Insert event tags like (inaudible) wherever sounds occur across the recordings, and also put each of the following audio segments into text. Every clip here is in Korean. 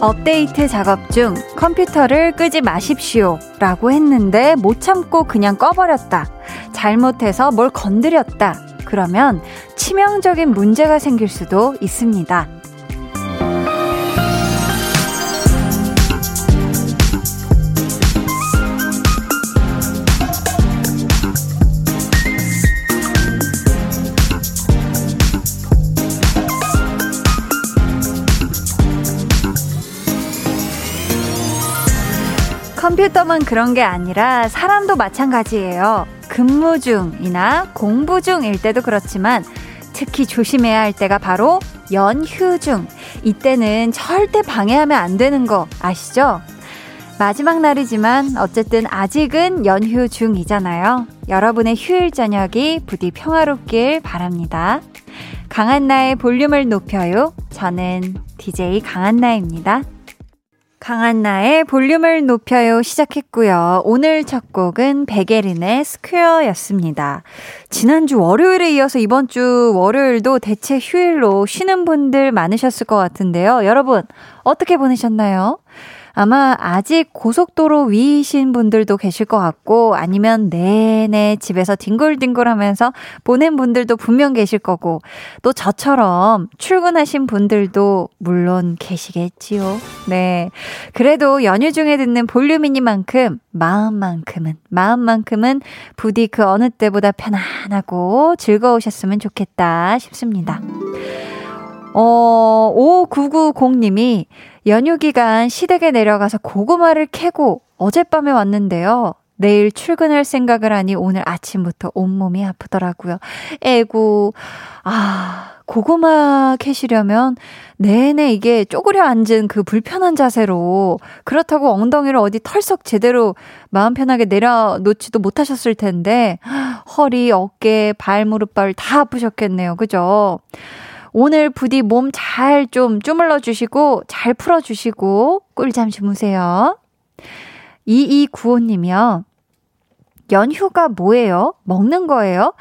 업데이트 작업 중 컴퓨터를 끄지 마십시오. 라고 했는데 못 참고 그냥 꺼버렸다. 잘못해서 뭘 건드렸다. 그러면 치명적인 문제가 생길 수도 있습니다. 컴퓨터만 그런 게 아니라 사람도 마찬가지예요. 근무 중이나 공부 중일 때도 그렇지만 특히 조심해야 할 때가 바로 연휴 중. 이때는 절대 방해하면 안 되는 거 아시죠? 마지막 날이지만 어쨌든 아직은 연휴 중이잖아요. 여러분의 휴일 저녁이 부디 평화롭길 바랍니다. 강한나의 볼륨을 높여요. 저는 DJ 강한나입니다. 강한나의 볼륨을 높여요 시작했고요. 오늘 첫 곡은 베게린의 스퀘어였습니다. 지난주 월요일에 이어서 이번 주 월요일도 대체 휴일로 쉬는 분들 많으셨을 것 같은데요. 여러분, 어떻게 보내셨나요? 아마 아직 고속도로 위이신 분들도 계실 것 같고 아니면 내내 집에서 뒹굴뒹굴 하면서 보낸 분들도 분명 계실 거고 또 저처럼 출근하신 분들도 물론 계시겠지요. 네. 그래도 연휴 중에 듣는 볼륨이니만큼 마음만큼은 마음만큼은 부디 그 어느 때보다 편안하고 즐거우셨으면 좋겠다 싶습니다. 어, 5990님이 연휴 기간 시댁에 내려가서 고구마를 캐고 어젯밤에 왔는데요. 내일 출근할 생각을 하니 오늘 아침부터 온몸이 아프더라고요. 에구, 아, 고구마 캐시려면 내내 이게 쪼그려 앉은 그 불편한 자세로 그렇다고 엉덩이를 어디 털썩 제대로 마음 편하게 내려놓지도 못하셨을 텐데 허리, 어깨, 발, 무릎 발 다 아프셨겠네요. 그죠? 오늘 부디 몸 잘좀 주물러 주시고 잘 풀어 주시고 꿀잠 주무세요. 2295님이요. 연휴가 뭐예요? 먹는 거예요?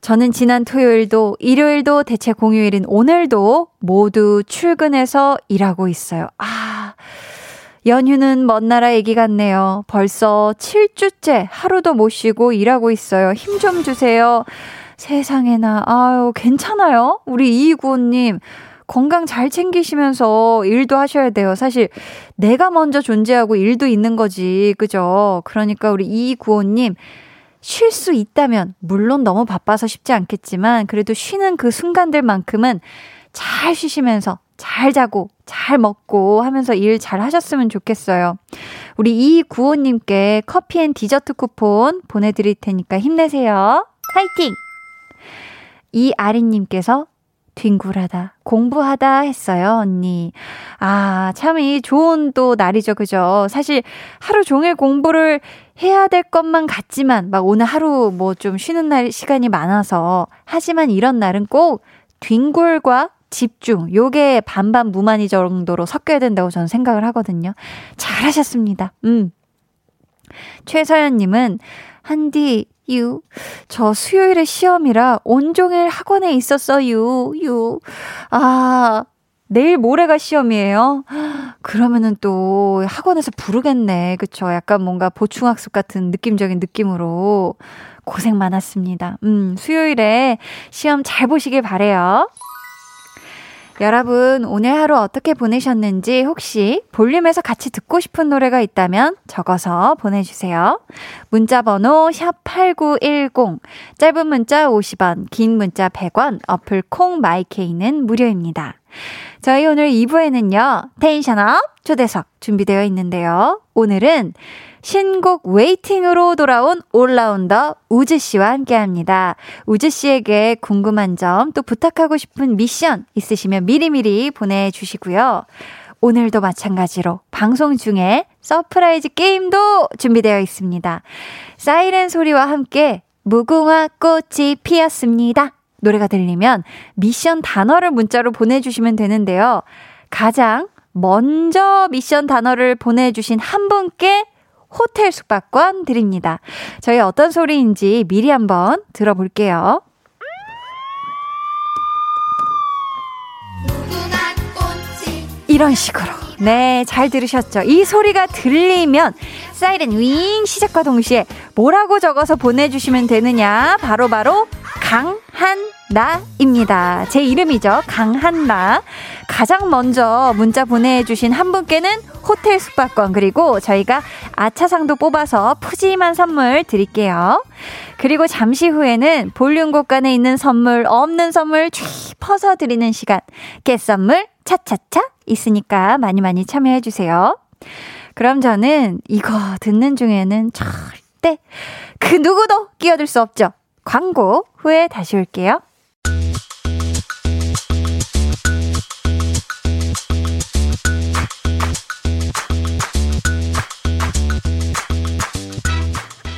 저는 지난 토요일도 일요일도 대체 공휴일인 오늘도 모두 출근해서 일하고 있어요. 아, 연휴는 먼 나라 얘기 같네요. 벌써 7주째 하루도 못 쉬고 일하고 있어요. 힘 좀 주세요. 세상에나, 아유, 괜찮아요? 우리 이구호님, 건강 잘 챙기시면서 일도 하셔야 돼요. 사실, 내가 먼저 존재하고 일도 있는 거지. 그죠? 그러니까 우리 이구호님, 쉴 수 있다면, 물론 너무 바빠서 쉽지 않겠지만, 그래도 쉬는 그 순간들만큼은 잘 쉬시면서, 잘 자고, 잘 먹고 하면서 일 잘 하셨으면 좋겠어요. 우리 이구호님께 커피 and 디저트 쿠폰 보내드릴 테니까 힘내세요. 파이팅! 이아린님께서 뒹굴하다, 공부하다 했어요, 언니. 아, 참, 이 좋은 또 날이죠, 그죠? 사실 하루 종일 공부를 해야 될 것만 같지만, 막 오늘 하루 뭐 좀 쉬는 날 시간이 많아서, 하지만 이런 날은 꼭 뒹굴과 집중, 요게 반반 무만이 정도로 섞여야 된다고 저는 생각을 하거든요. 잘하셨습니다. 음. 최서연님은, 한디, 유. 저 수요일에 시험이라 온종일 학원에 있었어요. 유. 아, 내일 모레가 시험이에요. 그러면은 또 학원에서 부르겠네. 그쵸? 약간 뭔가 보충학습 같은 느낌적인 느낌으로 고생 많았습니다. 음, 수요일에 시험 잘 보시길 바래요. 여러분, 오늘 하루 어떻게 보내셨는지 혹시 볼륨에서 같이 듣고 싶은 노래가 있다면 적어서 보내주세요. 문자번호 샵8910, 짧은 문자 50원, 긴 문자 100원, 어플 콩 마이케이는 무료입니다. 저희 오늘 2부에는요, tension up 초대석 준비되어 있는데요. 오늘은 신곡 waiting으로 돌아온 올라운더 우즈 씨와 함께 합니다. 우즈 씨에게 궁금한 점 또 부탁하고 싶은 미션 있으시면 미리미리 보내주시고요. 오늘도 마찬가지로 방송 중에 surprise 게임도 준비되어 있습니다. 사이렌 소리와 함께 무궁화 꽃이 피었습니다. 노래가 들리면 미션 단어를 문자로 보내주시면 되는데요. 가장 먼저 미션 단어를 보내주신 한 분께 호텔 숙박권 드립니다. 저희 어떤 소리인지 미리 한번 들어볼게요. 이런 식으로. 네, 잘 들으셨죠? 이 소리가 들리면 사이렌 윙 시작과 동시에 뭐라고 적어서 보내주시면 되느냐? 바로바로 바로 강한나입니다. 제 이름이죠. 강한나. 가장 먼저 문자 보내주신 한 분께는 호텔 숙박권 그리고 저희가 아차상도 뽑아서 푸짐한 선물 드릴게요. 그리고 잠시 후에는 볼륨 곳간에 있는 선물 없는 선물 쥐 퍼서 드리는 시간 깨선물 차차차 있으니까 많이 많이 참여해 주세요. 그럼 저는 이거 듣는 중에는 절대 그 누구도 끼어들 수 없죠. 광고 후에 다시 올게요.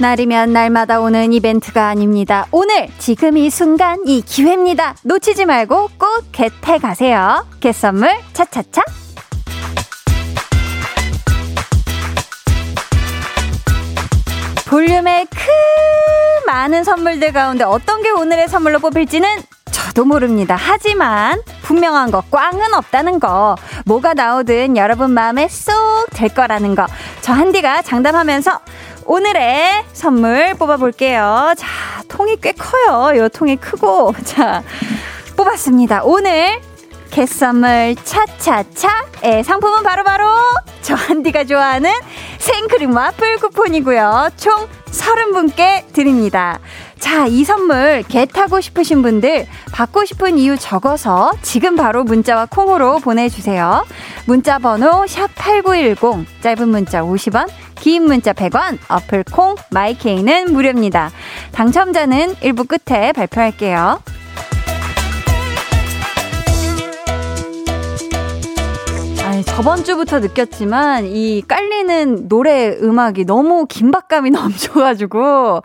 날이면 날마다 오는 이벤트가 아닙니다. 오늘, 지금 이 순간, 이 기회입니다. 놓치지 말고 꼭 겟해 가세요. 겟 선물 차차차. 볼륨의 큰 많은 선물들 가운데 어떤 게 오늘의 선물로 뽑힐지는 저도 모릅니다. 하지만 분명한 거 꽝은 없다는 거 뭐가 나오든 여러분 마음에 쏙될 거라는 거 저 한디가 장담하면서 오늘의 선물 뽑아볼게요. 자, 통이 꽤 커요. 요 통이 크고. (laughs) 자, 뽑았습니다. 오늘 개선물 차차차의 상품은 바로바로 바로 저 한디가 좋아하는 생크림 와플 쿠폰이고요. 총 30분께 드립니다. 자, 이 선물 개 타고 싶으신 분들 받고 싶은 이유 적어서 지금 바로 문자와 콩으로 보내주세요. 문자 번호 샵8910 짧은 문자 50원 긴 문자 100원, 어플 콩, 마이케이는 무료입니다. 당첨자는 1부 끝에 발표할게요. 아니, 저번 주부터 느꼈지만 이 깔리는 노래 음악이 너무 긴박감이 (laughs) 넘쳐가지고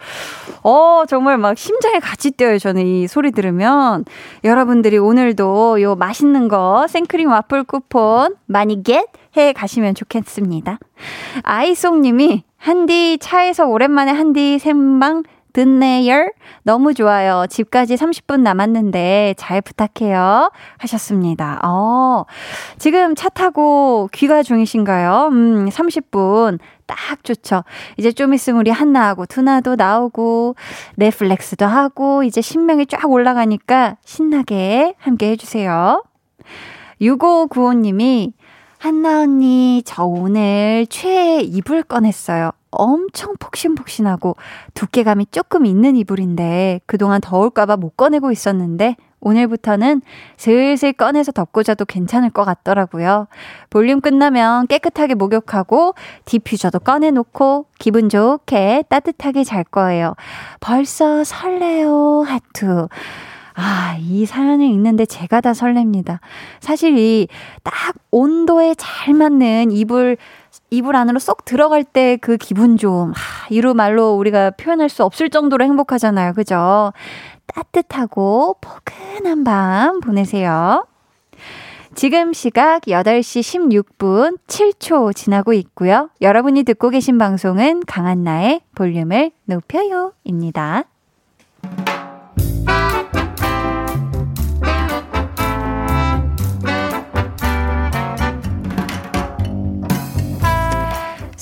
어 정말 막 심장에 같이 뛰어요 저는 이 소리 들으면 여러분들이 오늘도 요 맛있는 거 생크림 와플 쿠폰 많이 겟 해 가시면 좋겠습니다. 아이송님이 한디 차에서 오랜만에 한디 샘방 듣네요. 너무 좋아요. 집까지 30분 남았는데 잘 부탁해요. 하셨습니다. 어, 지금 차 타고 귀가 중이신가요? 음, 30분. 딱 좋죠. 이제 좀 있으면 우리 한나하고 두나도 나오고, 넷플렉스도 하고, 이제 신명이 쫙 올라가니까 신나게 함께 해주세요. 6595님이 한나 언니, 저 오늘 최애 이불 꺼냈어요. 엄청 폭신폭신하고 두께감이 조금 있는 이불인데 그동안 더울까봐 못 꺼내고 있었는데 오늘부터는 슬슬 꺼내서 덮고 자도 괜찮을 것 같더라고요. 볼륨 끝나면 깨끗하게 목욕하고 diffuser도 꺼내놓고 기분 좋게 따뜻하게 잘 거예요. 벌써 설레요, 하트. 아, 이 사연을 읽는데 제가 다 설렙니다. 사실 이 딱 온도에 잘 맞는 이불 이불 안으로 쏙 들어갈 때 그 기분 좀, 하, 이로 말로 우리가 표현할 수 없을 정도로 행복하잖아요. 그죠? 따뜻하고 포근한 밤 보내세요. 지금 시각 8시 16분 7초 지나고 있고요. 여러분이 듣고 계신 방송은 강한나의 볼륨을 높여요 입니다.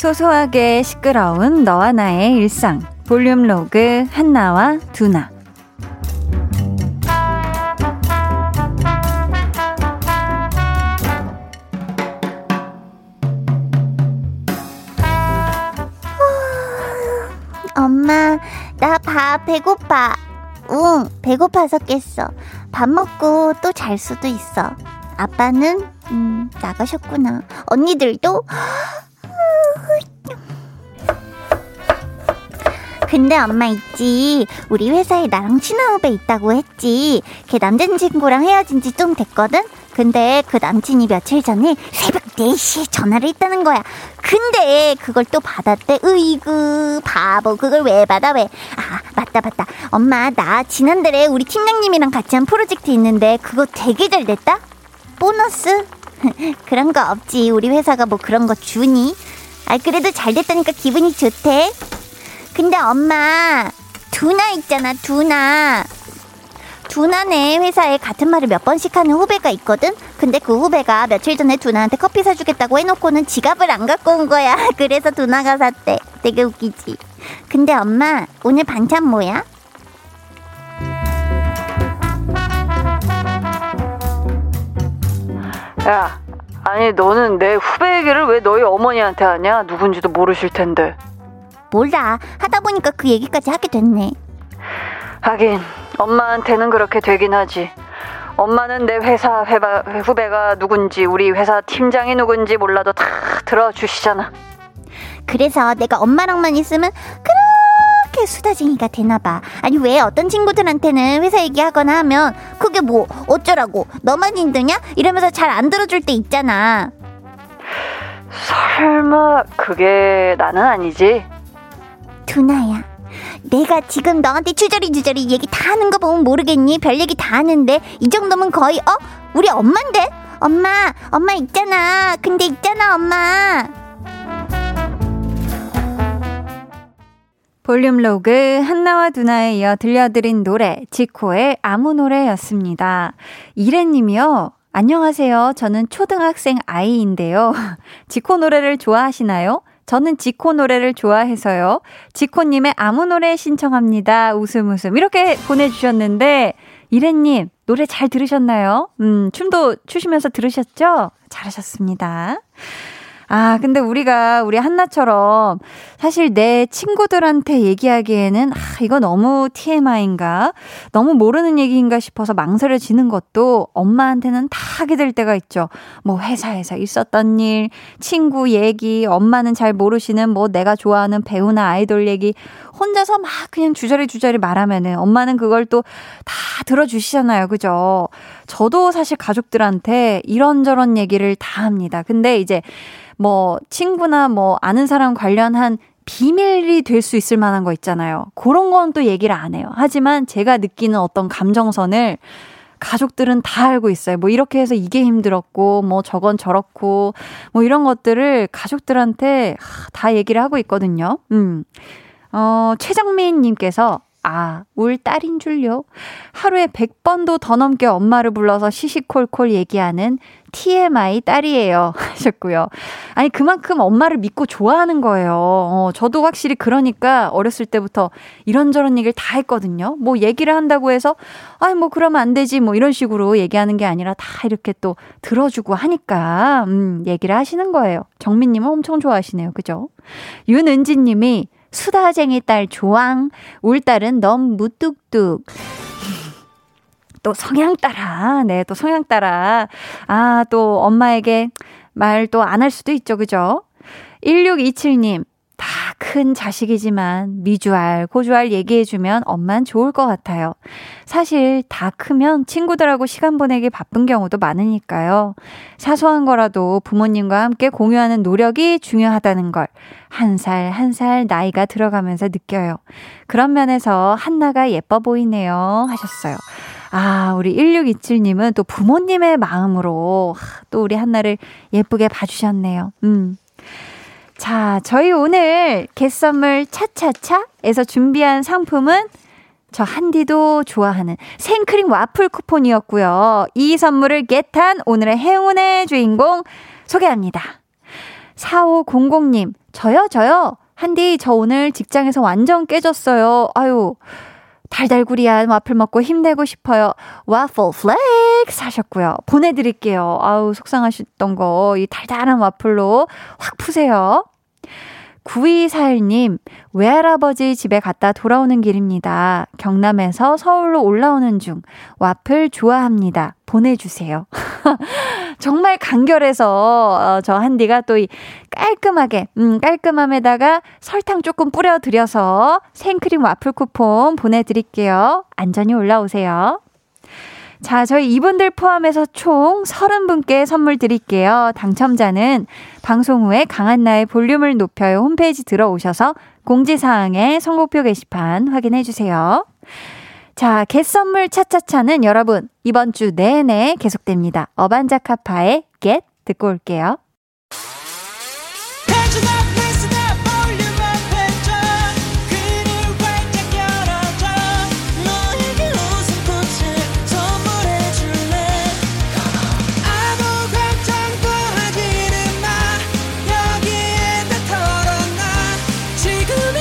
소소하게 시끄러운 너와 나의 일상. 볼륨 로그 한나와 두나. 엄마, 나밥 배고파. 응, 배고파서 깼어. 밥 먹고 또 잘 수도 있어. 아빠는, 음, 나가셨구나. 언니들도, 근데 엄마 있지. 우리 회사에 나랑 친한 후배 있다고 했지. 걔 남자친구랑 헤어진 지 좀 됐거든? 근데 그 남친이 며칠 전에 새벽 4시에 전화를 했다는 거야. 근데 그걸 또 받았대. 으이그, 바보. 그걸 왜 받아, 왜? 아, 맞다, 맞다. 엄마, 나 지난달에 우리 팀장님이랑 같이 한 프로젝트 있는데 그거 되게 잘 됐다? 보너스? (laughs) 그런 거 없지. 우리 회사가 뭐 그런 거 주니? 아, 그래도 잘 됐다니까 기분이 좋대. 근데 엄마, 두나 있잖아, 두나. 두나네 회사에 같은 말을 몇 번씩 하는 후배가 있거든? 근데 그 후배가 며칠 전에 두나한테 커피 사주겠다고 해놓고는 지갑을 안 갖고 온 거야. (laughs) 그래서 두나가 샀대. 되게 웃기지? 근데 엄마, 오늘 반찬 뭐야? 야, 아니 너는 내 후배 얘기를 왜 너희 어머니한테 하냐? 누군지도 모르실 텐데. 몰라. 하다 보니까 그 얘기까지 하게 됐네. 하긴 엄마한테는 그렇게 되긴 하지. 엄마는 내 회사 회바, 후배가 누군지 우리 회사 팀장이 누군지 몰라도 다 들어주시잖아. 그래서 내가 엄마랑만 있으면 그 렇게 수다쟁이가 되나봐. 아니 왜 어떤 친구들한테는 회사 얘기하거나 하면 그게 뭐 어쩌라고 너만 힘드냐? 이러면서 잘 안 들어줄 때 있잖아. 설마 그게 나는 아니지? 두나야. 내가 지금 너한테 주저리 주저리 얘기 다 하는 거 보면 모르겠니? 별 얘기 다 하는데 이 정도면 거의 어? 우리 엄마인데? 엄마, 엄마 있잖아. 근데 있잖아, 엄마. 볼륨 로그 한나와 두나에 이어 들려드린 노래 지코의 아무 노래였습니다. 이래님이요. 안녕하세요. 저는 초등학생 아이인데요. (laughs) 지코 노래를 좋아하시나요? 저는 지코 노래를 좋아해서요. 지코님의 아무 노래 신청합니다. 웃음 웃음. 이렇게 보내주셨는데, 이래님, 노래 잘 들으셨나요? 음, 춤도 추시면서 들으셨죠? 잘하셨습니다. 아, 근데 우리가 우리 한나처럼 사실 내 친구들한테 얘기하기에는 아, 이거 너무 TMI인가? 너무 모르는 얘기인가 싶어서 망설여지는 것도 엄마한테는 다 하게 될 때가 있죠. 뭐 회사에서 있었던 일, 친구 얘기, 엄마는 잘 모르시는 뭐 내가 좋아하는 배우나 아이돌 얘기 혼자서 막 그냥 주저리 주저리 말하면은 엄마는 그걸 또 다 들어주시잖아요. 그죠? 저도 사실 가족들한테 이런저런 얘기를 다 합니다. 근데 이제 뭐 친구나 뭐 아는 사람 관련한 비밀이 될 수 있을 만한 거 있잖아요. 그런 건 또 얘기를 안 해요. 하지만 제가 느끼는 어떤 감정선을 가족들은 다 알고 있어요. 뭐 이렇게 해서 이게 힘들었고, 뭐 저건 저렇고, 뭐 이런 것들을 가족들한테 다 얘기를 하고 있거든요. 음. 어, 최정민 님께서 아, 울 딸인 줄요? 하루에 100번도 더 넘게 엄마를 불러서 시시콜콜 얘기하는 TMI 딸이에요. (laughs) 하셨고요. 아니, 그만큼 엄마를 믿고 좋아하는 거예요. 어, 저도 확실히 그러니까 어렸을 때부터 이런저런 얘기를 다 했거든요. 뭐 얘기를 한다고 해서, 아니, 뭐 그러면 안 되지. 뭐 이런 식으로 얘기하는 게 아니라 다 이렇게 또 들어주고 하니까, 음, 얘기를 하시는 거예요. 정민님은 엄청 좋아하시네요. 그죠? 윤은지 님이 수다쟁이 딸 조왕, 울 딸은 너무 무뚝뚝. 또 성향 따라, 네, 또 성향 따라. 아, 또 엄마에게 말 또 안 할 수도 있죠, 그죠? 1627님, 다 큰 자식이지만 미주알, 고주알 얘기해주면 엄만 좋을 것 같아요. 사실 다 크면 친구들하고 시간 보내기 바쁜 경우도 많으니까요. 사소한 거라도 부모님과 함께 공유하는 노력이 중요하다는 걸 한 살 한 살 나이가 들어가면서 느껴요. 그런 면에서 한나가 예뻐 보이네요. 하셨어요. 아, 우리 1627님은 또 부모님의 마음으로 또 우리 한나를 예쁘게 봐주셨네요. 음. 자, 저희 오늘 개선물 차차차에서 준비한 상품은 저 한디도 좋아하는 생크림 와플 쿠폰이었고요. 이 선물을 get한 오늘의 행운의 주인공 소개합니다. 4500님, 저요, 저요. 한디, 저 오늘 직장에서 완전 깨졌어요. 아유, 달달구리한 와플 먹고 힘내고 싶어요. 와플 flex 하셨고요. 보내드릴게요. 아우, 속상하셨던 거, 이 달달한 와플로 확 푸세요. 9241님, 외할아버지 집에 갔다 돌아오는 길입니다. 경남에서 서울로 올라오는 중, 와플 좋아합니다. 보내주세요. (laughs) 정말 간결해서, 어, 저 한디가 또 이 깔끔하게, 음, 깔끔함에다가 설탕 조금 뿌려드려서 생크림 와플 쿠폰 보내드릴게요. 안전히 올라오세요. 자, 저희 이분들 포함해서 총 30분께 선물 드릴게요. 당첨자는 방송 후에 강한나의 볼륨을 높여요 홈페이지 들어오셔서 공지사항에 선곡표 게시판 확인해 주세요. 자, 겟선물 차차차는 여러분 이번 주 내내 계속됩니다. 어반자카파의 겟 듣고 올게요.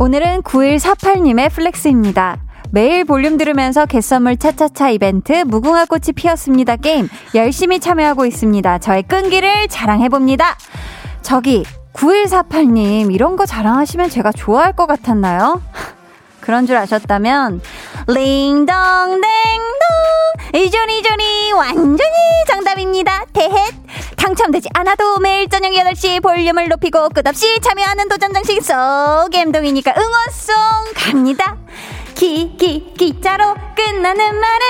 오늘은 9148님의 flex입니다. 매일 볼륨 들으면서 개선물 차차차 이벤트 무궁화 꽃이 피었습니다 게임 열심히 참여하고 있습니다. 저의 끈기를 자랑해봅니다. 저기 9148님 이런 거 자랑하시면 제가 좋아할 것 같았나요? 그런 줄 아셨다면 링덩댕동 이조리조리 완전히 정답입니다. 대헷 당첨되지 않아도 매일 저녁 8시 볼륨을 높이고 끝없이 참여하는 도전 장식 쏙엠동이니까 응원송 갑니다. 기, 기, 기자로 끝나는 말은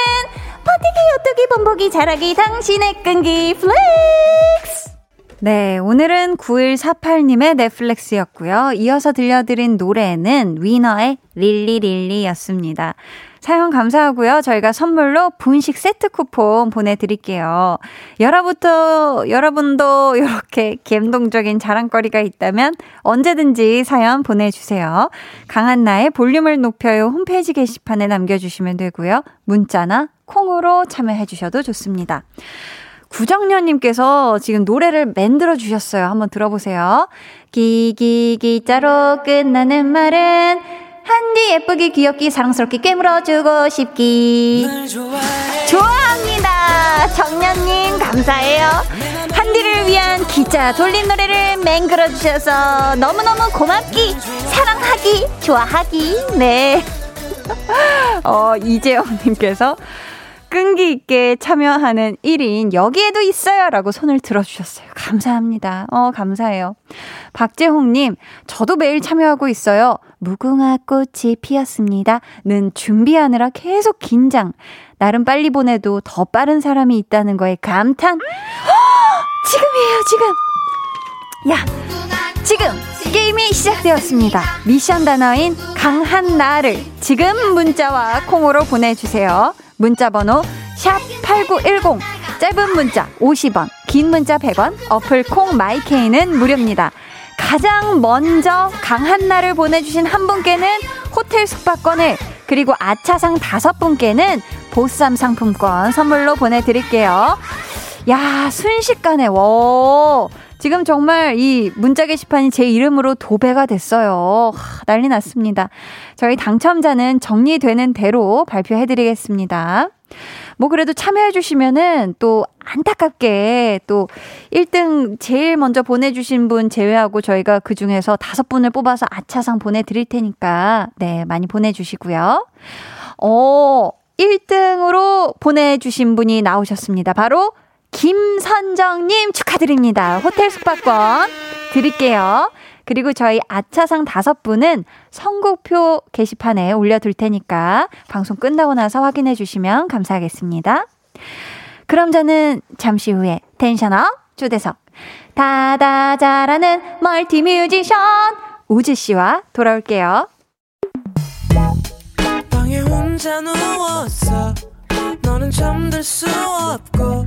버티기, 오뚜기, 범벅이, 자라기, 당신의 끈기, 플렉스! 네, 오늘은 9148님의 넷플렉스였고요. 이어서 들려드린 노래는 위너의 릴리릴리였습니다. 사연 감사하고요. 저희가 선물로 분식 세트 쿠폰 보내드릴게요. 여러분도, 여러분도 이렇게 감동적인 자랑거리가 있다면 언제든지 사연 보내주세요. 강한나의 볼륨을 높여요 홈페이지 게시판에 남겨주시면 되고요. 문자나 콩으로 참여해주셔도 좋습니다. 구정년님께서 지금 노래를 만들어 주셨어요. 한번 들어보세요. 기기기자로 끝나는 말은 한디 예쁘기 귀엽기 사랑스럽게 깨물어주고 싶기. 좋아합니다. 정년님 감사해요. 한디를 위한 기자 돌린 노래를 맹글어 주셔서 너무너무 고맙기 사랑하기 좋아하기. 네. (laughs) 어, 이재영님께서 끈기 있게 참여하는 1인 여기에도 있어요 라고 손을 들어주셨어요. 감사합니다. 어, 감사해요. 박재홍님, 저도 매일 참여하고 있어요. 무궁화 꽃이 피었습니다. 는 준비하느라 계속 긴장. 나름 빨리 보내도 더 빠른 사람이 있다는 거에 감탄. (gasps) 지금이에요, 지금. 야, 지금 게임이 시작되었습니다. 미션 단어인 강한 나를 지금 문자와 콩으로 보내주세요. 문자 번호 샵 8910 짧은 문자 50원 긴 문자 100원 어플 콩 마이케이는 무료입니다. 가장 먼저 강한 날을 보내주신 한 분께는 호텔 숙박권을 그리고 아차상 다섯 분께는 보쌈 상품권 선물로 보내드릴게요. 야 순식간에 와 지금 정말 이 문자 게시판이 제 이름으로 도배가 됐어요. 하, 난리 났습니다. 저희 당첨자는 정리되는 대로 발표해드리겠습니다. 뭐 그래도 참여해주시면은 또 안타깝게 또 1등 제일 먼저 보내주신 분 제외하고 저희가 그 중에서 다섯 분을 뽑아서 아차상 보내드릴 테니까 네, 많이 보내주시고요. 어, 1등으로 보내주신 분이 나오셨습니다. 바로 김선정님 축하드립니다. 호텔 숙박권 드릴게요. 그리고 저희 아차상 다섯 분은 선곡표 게시판에 올려둘 테니까 방송 끝나고 나서 확인해 주시면 감사하겠습니다. 그럼 저는 잠시 후에 텐션업 초대석 다다 잘하는 멀티 뮤지션 우지 씨와 돌아올게요. 방에 혼자 누웠어 너는 잠들 수 없고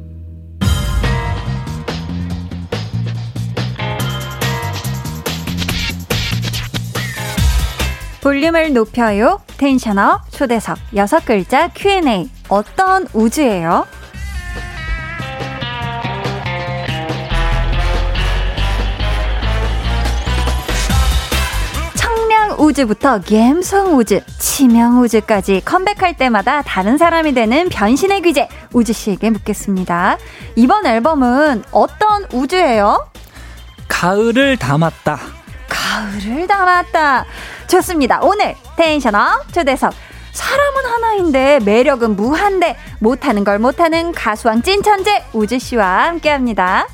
볼륨을 높여요. 텐션업 초대석 여섯 글자 Q&A 어떤 우주예요? 청량 우주부터 갬성 우주, 치명 우주까지 컴백할 때마다 다른 사람이 되는 변신의 귀재 우주 씨에게 묻겠습니다. 이번 앨범은 어떤 우주예요? 가을을 담았다. 가을을 담았다. 좋습니다. 오늘 텐션업 초대석. 사람은 하나인데 매력은 무한대. 못하는 걸 못하는 가수왕 찐천재 우주 씨와 함께 합니다.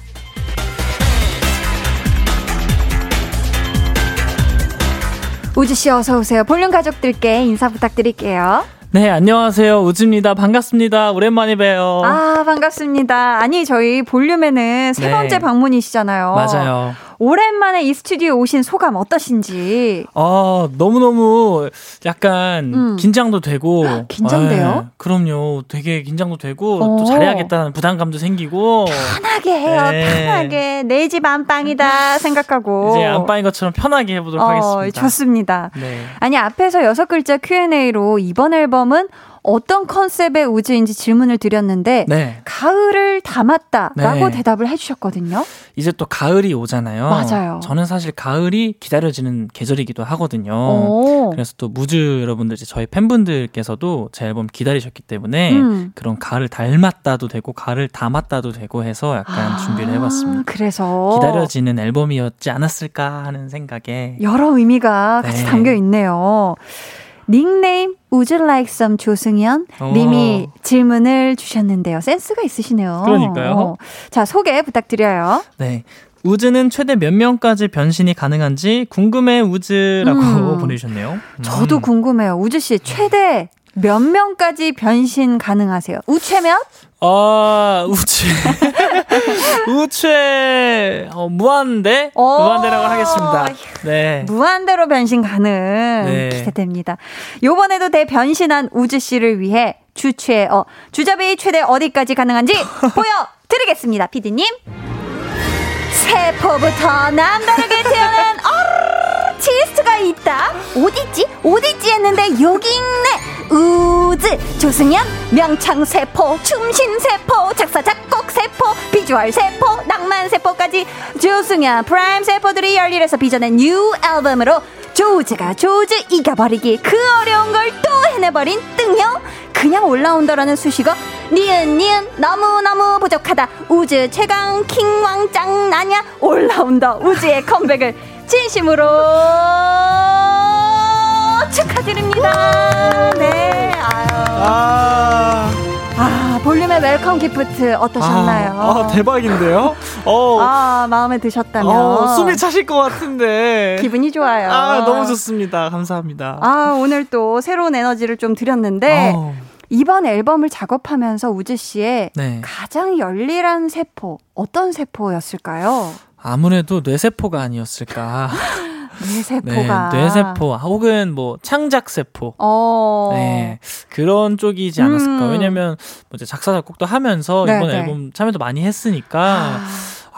우지 씨 어서 오세요. 볼륨 가족들께 인사 부탁드릴게요. 네, 안녕하세요. 우즈입니다. 반갑습니다. 오랜만에 봬요. 아, 반갑습니다. 아니, 저희 볼륨에는 세 네. 번째 방문이시잖아요. 맞아요. 오랜만에 이 스튜디오 오신 소감 어떠신지. 아, 너무너무 약간 음. 긴장도 되고. 긴장돼요? 네, 그럼요. 되게 긴장도 되고, 어. 또 잘해야겠다는 부담감도 생기고. 편하게 해요, 네. 편하게. 내 집 안방이다 (laughs) 생각하고. 이제 안방인 것처럼 편하게 해보도록 어, 하겠습니다. 좋습니다. 네. 아니, 앞에서 여섯 글자 Q&A로 이번 앨범은 어떤 컨셉의 우즈인지 질문을 드렸는데, 네. 가을을 담았다라고 네. 대답을 해주셨거든요. 이제 또 가을이 오잖아요. 맞아요. 저는 사실 가을이 기다려지는 계절이기도 하거든요. 오. 그래서 또 무즈 여러분들, 이제 저희 팬분들께서도 제 앨범 기다리셨기 때문에 음. 그런 가을을 닮았다도 되고 가을을 담았다도 되고 해서 약간 아, 준비를 해봤습니다. 그래서 기다려지는 앨범이었지 않았을까 하는 생각에 여러 의미가 같이 네. 담겨 있네요. 닉네임 Would you like some 조승현 오. 님이 질문을 주셨는데요. 센스가 있으시네요. 그러니까요. 어. 자, 소개 부탁드려요. 네. 우즈는 최대 몇 명까지 변신이 가능한지 궁금해 우즈라고 음. (laughs) 보내주셨네요. 저도 음. 궁금해요. 우주 씨 최대 몇 명까지 변신 가능하세요? 우체 면? 아, 우체. (laughs) 우체, 어, 무한대? 오. 무한대라고 하겠습니다. 네. 무한대로 변신 가능. 네. 기대됩니다. 요번에도 대변신한 우주 씨를 위해 주최, 어, 주잡이 최대 어디까지 가능한지 (laughs) 보여드리겠습니다. 피디님. 세포부터 남다르게 태어난 아티스트가 있다. 어디지? 어디지 했는데 여기 있네. 우즈. 조승연 명창세포 춤신세포 작사 작곡 세포 비주얼 세포 낭만 세포까지 조승연 프라임 세포들이 열일해서 빚어낸 뉴 앨범으로 조즈가 조즈 이겨버리기 그 어려운 걸 또 해내버린 뜬형. 그냥 올라온다라는 수식어. 니은 니은 너무너무 부족하다. 우즈 최강 킹왕 짱 나냐? 올라온다. 우즈의 컴백을 진심으로 축하드립니다 네 아유 아, 아 볼륨의 welcome gift 어떠셨나요? 아, 아, 대박인데요? 어, 아, 마음에 드셨다면 어, 숨이 차실 것 같은데. 기분이 좋아요. 아, 너무 좋습니다. 감사합니다. 아, 오늘 또 새로운 에너지를 좀 드렸는데 어, 이번 앨범을 작업하면서 우즈 씨의 네. 가장 열일한 세포 어떤 세포였을까요? 아무래도 뇌세포가 아니었을까. (laughs) 네, 뇌세포가 뇌세포, 혹은 뭐 창작세포. 어. 네. 그런 쪽이지 않았을까. 음. 왜냐면, 뭐 이제 작사, 작곡도 하면서 네, 이번 네. 앨범 참여도 많이 했으니까, 아,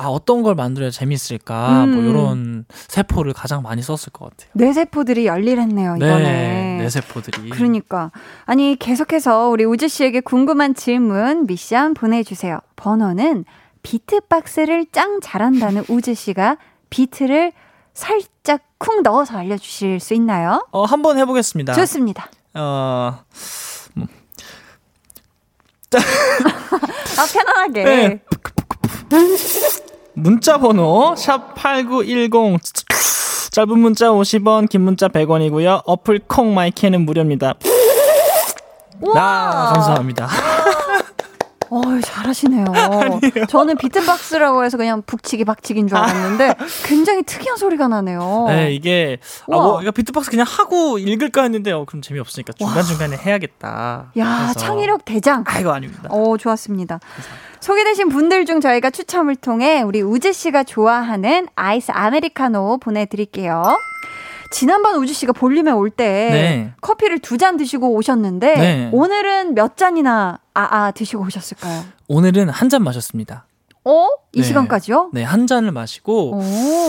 아, 어떤 걸 만들어야 재밌을까. 음. 뭐, 요런 세포를 가장 많이 썼을 것 같아요. 뇌세포들이 열일했네요 이번에. 네. 뇌세포들이. 그러니까 아니 계속해서 우리 우즈 씨에게 궁금한 질문 미션 보내주세요. 번호는 비트박스를 짱 잘한다는 우즈 씨가 비트를 살짝 쿵 넣어서 알려주실 수 있나요? 어, 한번 해보겠습니다. 좋습니다. 어, 아 편안하게. 네. 문자 번호 샵8910 짧은 문자 50원 긴 문자 100원이고요 어플 콩 마이크는 무료입니다 아, 감사합니다 어 잘하시네요. (laughs) 저는 비트박스라고 해서 그냥 북치기 박치기인 줄 알았는데 굉장히 특이한 소리가 나네요. 네 이게 아. 뭐 이거 비트박스 그냥 하고 읽을까 했는데 어, 그럼 재미없으니까 중간중간에 해야겠다 야 그래서. 창의력 대장. 아이고 아닙니다 오, 좋았습니다. 소개되신 분들 중 저희가 추첨을 통해 우리 우재 씨가 좋아하는 아이스 아메리카노 보내드릴게요. 지난번 우주 씨가 볼륨에 올때 네. 커피를 두 잔 드시고 오셨는데 네. 오늘은 몇 잔이나 아, 아 드시고 오셨을까요? 오늘은 한 잔 마셨습니다 어? 이 네. 시간까지요? 네 한 잔을 마시고 오.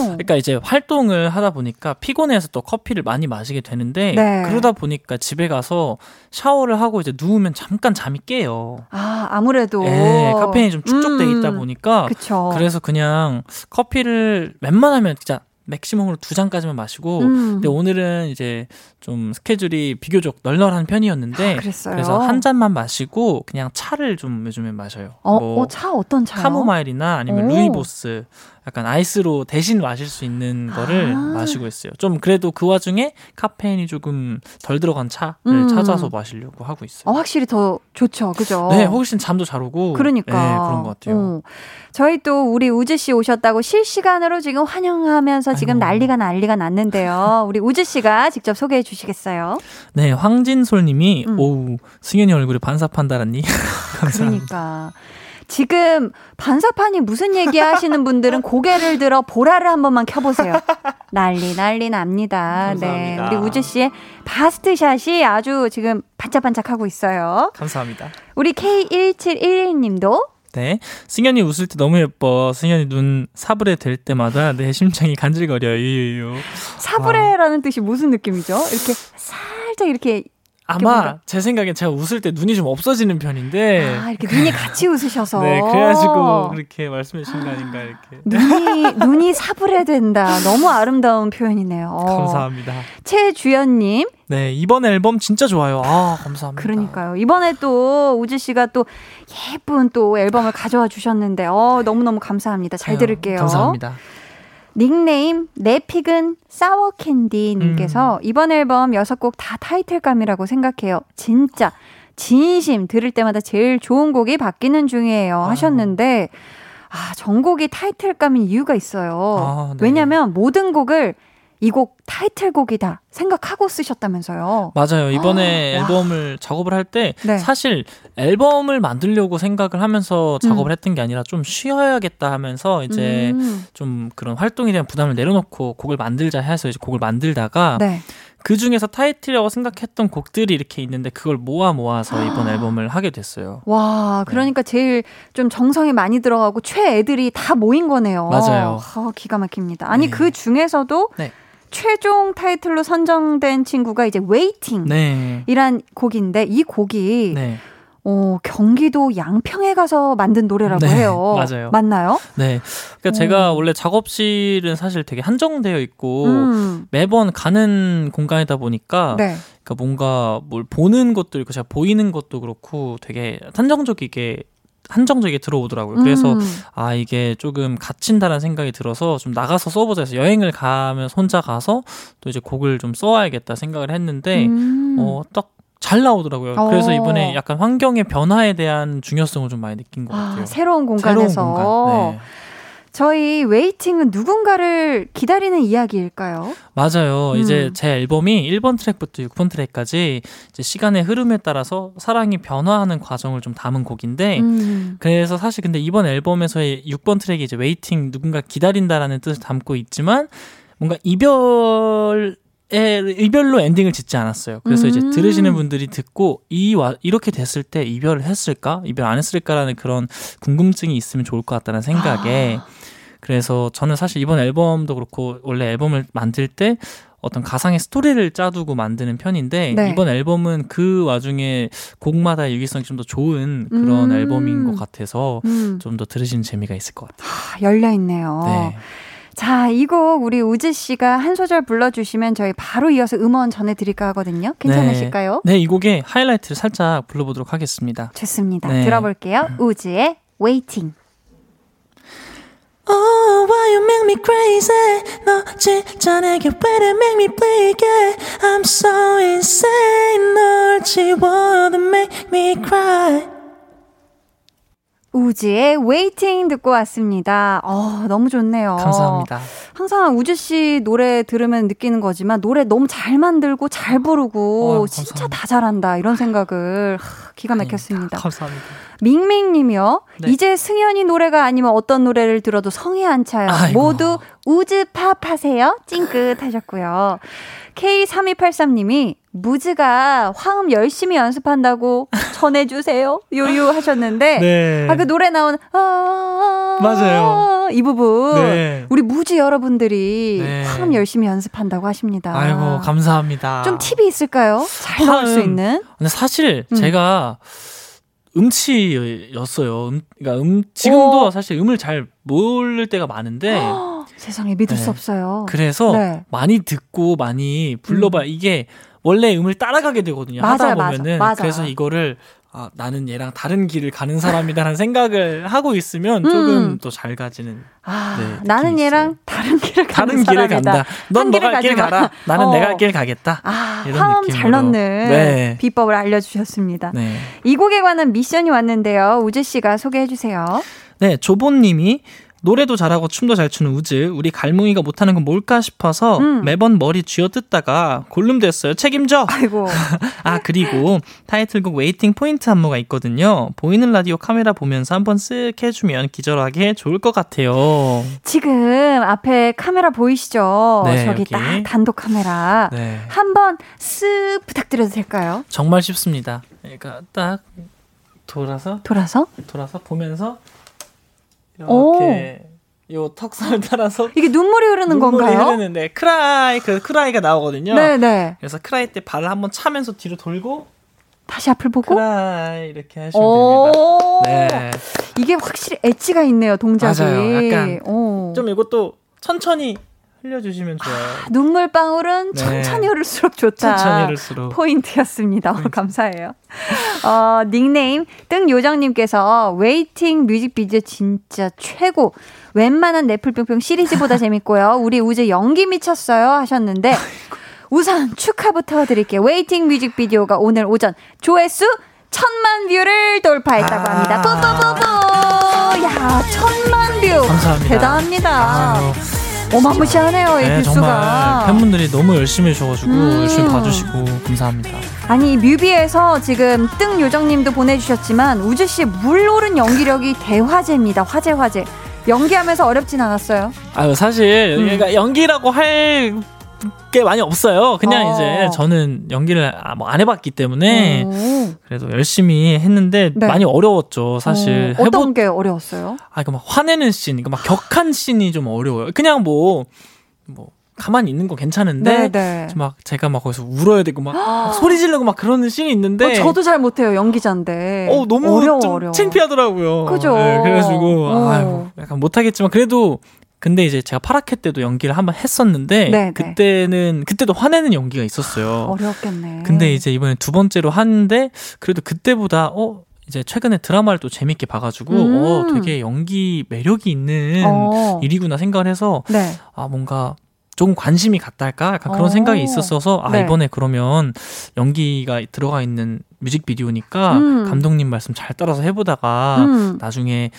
그러니까 이제 활동을 하다 보니까 피곤해서 또 커피를 많이 마시게 되는데 네. 그러다 보니까 집에 가서 샤워를 하고 이제 누우면 잠깐 잠이 깨요. 아, 아무래도. 예, 카페인이 좀 축적돼 음, 있다 보니까 그쵸. 그래서 그냥 커피를 웬만하면 진짜 maximum으로 두 잔까지만 마시고 음. 근데 오늘은 이제 좀 스케줄이 비교적 널널한 편이었는데 아, 그랬어요. 그래서 한 잔만 마시고 그냥 차를 좀 요즘에 마셔요. 어, 뭐 어, 차 어떤 차요? 카모마일이나 아니면 오. 루이보스 약간 아이스로 대신 마실 수 있는 거를 아. 마시고 있어요. 좀 그래도 그 와중에 카페인이 조금 덜 들어간 차를 음. 찾아서 마시려고 하고 있어요. 어, 확실히 더 좋죠. 그죠? 네, 훨씬 잠도 잘 오고. 그러니까. 네, 그런 것 같아요. 어. 저희 또 우리 우즈 씨 오셨다고 실시간으로 지금 환영하면서 아이고, 지금 난리가 난리가 났는데요. 우리 우주 씨가 직접 소개해 주시겠어요? 네, 황진솔님이 음. 오우 승현이 얼굴에 반사판다라니. (laughs) 감사합니다. 그러니까. 지금 반사판이 무슨 얘기 하시는 분들은 고개를 들어 보라를 한 번만 켜보세요. 난리 난리 납니다. 네. 감사합니다. 우리 우주 씨의 바스트샷이 아주 지금 반짝반짝하고 있어요. 감사합니다. 우리 K1711님도 네, 승현이 웃을 때 너무 예뻐. 승현이 눈 사브레 될 때마다 내 심장이 간질거려. 유유유. 사브레라는 뜻이 무슨 느낌이죠? 이렇게 살짝 이렇게 아마 뭔가- 제 생각엔 제가 웃을 때 눈이 좀 없어지는 편인데. 아, 이렇게 눈이 같이 웃으셔서. (laughs) 네, 그래가지고 그렇게 말씀해 주신 거 아닌가 이렇게. 눈이, (laughs) 눈이 사브레 된다. 너무 아름다운 표현이네요. 어. 감사합니다. 최주연님, 네, 이번 앨범 진짜 좋아요. 아, 감사합니다. 그러니까요. 이번에 또 우지 씨가 또 예쁜 또 앨범을 가져와 주셨는데, 어, 너무 너무 감사합니다. 잘 아유, 들을게요. 감사합니다. 닉네임, 내 픽은 사워 캔디님께서 음. 이번 앨범 여섯 곡 다 타이틀감이라고 생각해요. 진짜, 진심 들을 때마다 제일 좋은 곡이 바뀌는 중이에요. 하셨는데, 아, 전곡이 타이틀감인 이유가 있어요. 아, 네. 왜냐면 모든 곡을 이 곡 타이틀곡이다 생각하고 쓰셨다면서요. 맞아요. 이번에 와. 앨범을 작업을 할때 네. 사실 앨범을 만들려고 생각을 하면서 작업을 음. 했던 게 아니라 좀 쉬어야겠다 하면서 이제 음, 좀 그런 활동에 대한 부담을 내려놓고 곡을 만들자 해서 이제 곡을 만들다가 네. 그 중에서 타이틀이라고 생각했던 곡들이 이렇게 있는데 그걸 모아 모아서 이번 아. 앨범을 하게 됐어요. 와, 그러니까 제일 좀 정성이 많이 들어가고 최애들이 다 모인 거네요. 맞아요. 아, 기가 막힙니다. 아니 네. 그 중에서도 네. 최종 타이틀로 선정된 친구가 이제 waiting. 네. 이란 곡인데 이 곡이 네. 어, 경기도 양평에 가서 만든 노래라고 네, 해요. (laughs) 맞아요. 맞나요? 네. 그러니까 제가 원래 작업실은 사실 되게 한정되어 있고 음. 매번 가는 공간이다 보니까 네. 그러니까 뭔가 뭘 보는 것도 있고 제가 보이는 것도 그렇고 되게 한정적이게 한정적이게 들어오더라고요. 그래서 음. 아 이게 조금 갇힌다라는 생각이 들어서 좀 나가서 써보자 해서 여행을 가면서 혼자 가서 또 이제 곡을 좀 써와야겠다 생각을 했는데 음. 어딱 잘 나오더라고요. 어. 그래서 이번에 약간 환경의 변화에 대한 중요성을 좀 많이 느낀 것 같아요. 아, 새로운 공간에서 새로운 공간. 네. 저희 Waiting은 누군가를 기다리는 이야기일까요? 맞아요. 음. 이제 제 앨범이 1번 트랙부터 6번 트랙까지 이제 시간의 흐름에 따라서 사랑이 변화하는 과정을 좀 담은 곡인데 음. 그래서 사실 근데 이번 앨범에서의 6번 트랙이 이제 Waiting 누군가 기다린다라는 뜻을 담고 있지만 뭔가 이별 에 이별로 엔딩을 짓지 않았어요. 그래서 이제 음. 들으시는 분들이 듣고 이 와, 이렇게 됐을 때 이별을 했을까? 이별 안 했을까라는 그런 궁금증이 있으면 좋을 것 같다는 생각에 아. 그래서 저는 사실 이번 앨범도 그렇고 원래 앨범을 만들 때 어떤 가상의 스토리를 짜두고 만드는 편인데 네. 이번 앨범은 그 와중에 곡마다 유기성이 좀 더 좋은 그런 음. 앨범인 것 같아서 음. 좀더 들으시는 재미가 있을 것 같아요. 아, 열려 있네요. 네. 자, 이 곡 우리 우즈 씨가 한 소절 불러주시면 저희 바로 이어서 음원 전해드릴까 하거든요. 괜찮으실까요? 네, 이 곡의 하이라이트를 살짝 불러보도록 하겠습니다. 좋습니다. 네. 들어볼게요. 우즈의 Waiting. Oh, why you make me crazy? 너 진짜 내게 왜 they make me bleed? I'm so insane. 널 지워도 make me cry. 우즈의 Waiting 듣고 왔습니다. 어, 너무 좋네요. 감사합니다. 항상 우즈 씨 노래 들으면 느끼는 거지만 노래 너무 잘 만들고 잘 부르고 어휴, 진짜. 다 잘한다 이런 생각을 하, 기가 막혔습니다. 감사합니다. 밍밍 님이요. 네. 이제 승현이 노래가 아니면 어떤 노래를 들어도 성에 안 차요. 아이고. 모두 우즈팝 하세요. 찡긋 하셨고요. K3283 님이 무즈가 화음 열심히 연습한다고 전해주세요. 요요 하셨는데. (laughs) 네. 아, 그 노래 나오는, 아, 맞아요. 이 부분. 네. 우리 무즈 여러분들이 네. 화음 열심히 연습한다고 하십니다. 아이고, 감사합니다. 좀 팁이 있을까요? 잘 넣을 수. 있는? 근데 사실 음. 제가 음치였어요. 음, 그러니까 음, 지금도 오. 사실 음을 잘 모를 때가 많은데 (gasps) 세상에 믿을 네. 수 없어요. 그래서 네. 많이 듣고 많이 불러봐 이게 원래 음을 따라가게 되거든요. 맞아요, 하다 맞아, 보면은 맞아요. 그래서 이거를 아, 나는 얘랑 다른 길을 가는 사람이다라는 (laughs) 생각을 하고 있으면 음. 조금 더 잘 가지는 아, 네, 나는 얘랑 있어요. 다른 길을 가는 다른 길을 사람이다. 간다. 넌 너가 길 마. 가라. 나는 어. 내가 할길 가겠다. 아, 이런 화음 잘 느낌으로. 넣는 네. 비법을 알려주셨습니다. 네. 이 곡에 관한 미션이 왔는데요. 우재 씨가 소개해 주세요. 네, 조본님이 노래도 잘하고 춤도 잘 추는 우즈. 우리 갈무이가 못하는 건 뭘까 싶어서 음. 매번 머리 쥐어뜯다가 골룸됐어요. 책임져. 아이고. (laughs) 아 그리고 타이틀곡 Waiting 포인트 안무가 있거든요. 보이는 라디오 카메라 보면서 한번 쓱 해주면 기절하게 좋을 것 같아요. 지금 앞에 카메라 보이시죠? 네, 저기 여기. 딱 단독 카메라. 네. 한번 쓱 부탁드려도 될까요? 정말 쉽습니다. 그러니까 딱 돌아서 돌아서? 돌아서 보면서 오. 이렇게 요 턱선을 따라서 이게 눈물이 흐르는 눈물이 건가요? 흐르는데 cry 그 cry가 나오거든요. 네네. 그래서 cry 때 발을 한번 차면서 뒤로 돌고 다시 앞을 보고. cry 이렇게 하시면 됩니다. 오. 네. 이게 확실히 엣지가 있네요, 동작이. 맞아요. 약간 오. 좀 이것도 천천히 흘려주시면 좋아요. 눈물방울은 네. 천천히 흐를수록 좋다. 천천히 흐를수록. 포인트였습니다. 어, (laughs) 감사해요. 어, 닉네임 뜬요정님께서 Waiting 뮤직비디오 진짜 최고. 웬만한 넷플뿅뿅 시리즈보다 (laughs) 재밌고요. 우리 우즈 연기 미쳤어요 하셨는데 우선 축하부터 드릴게요. Waiting 뮤직비디오가 오늘 오전 조회수 천만 view를 돌파했다고 아. 합니다. 뿌뿌뿌뿌! 야, 천만 view! 감사합니다. 대단합니다. 아유, 어마무시하네요, 이 네, view수가. 정말 팬분들이 너무 열심히 해주셔가지고 음. 열심히 봐주시고 감사합니다. 아니 뮤비에서 지금 뜬 요정님도 보내주셨지만 우즈 씨 물오른 연기력이 대화제입니다. 화제 화제. 연기하면서 어렵진 않았어요. 아유 사실 음. 여기가 연기라고 할 게 많이 없어요. 그냥 어. 이제 저는 연기를 아, 뭐안 해봤기 때문에 오. 그래도 열심히 했는데 네. 많이 어려웠죠. 사실 어, 해보 게 어려웠어요? 아 이거 막 화내는 씬, 이거 막 격한 씬이 좀 어려워요. 그냥 뭐 뭐 가만히 있는 거 괜찮은데 네. 좀막 제가 막 거기서 울어야 되고 막, (gasps) 막 소리 지르고 막 그러는 씬이 있는데 어, 저도 잘 못해요 연기자인데. 어, 너무 어려워 좀 어려워. 창피하더라고요. 그죠. 네, 그래가지고 어. 아유, 약간 못하겠지만 그래도 근데 이제 제가 파라케 때도 연기를 한번 했었는데 네, 네. 그때는 그때도 화내는 연기가 있었어요. 어려웠겠네. 근데 이제 이번에 두 번째로 하는데 그래도 그때보다 어 이제 최근에 드라마를 또 재밌게 봐가지고 음. 어 되게 연기 매력이 있는 어. 일이구나 생각을 해서 네. 아 뭔가 조금 관심이 갔다 할까 약간 그런 어. 생각이 있었어서 아 네. 이번에 그러면 연기가 들어가 있는 뮤직비디오니까 음. 감독님 말씀 잘 따라서 해보다가 음. 나중에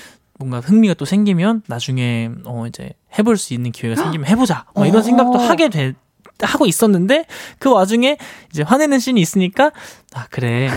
뭔가 흥미가 또 생기면 나중에 어 이제 해볼 수 있는 기회가 생기면 해보자 뭐 이런 어. 생각도 하게 돼 하고 있었는데 그 와중에 이제 화내는 씬이 있으니까 아 그래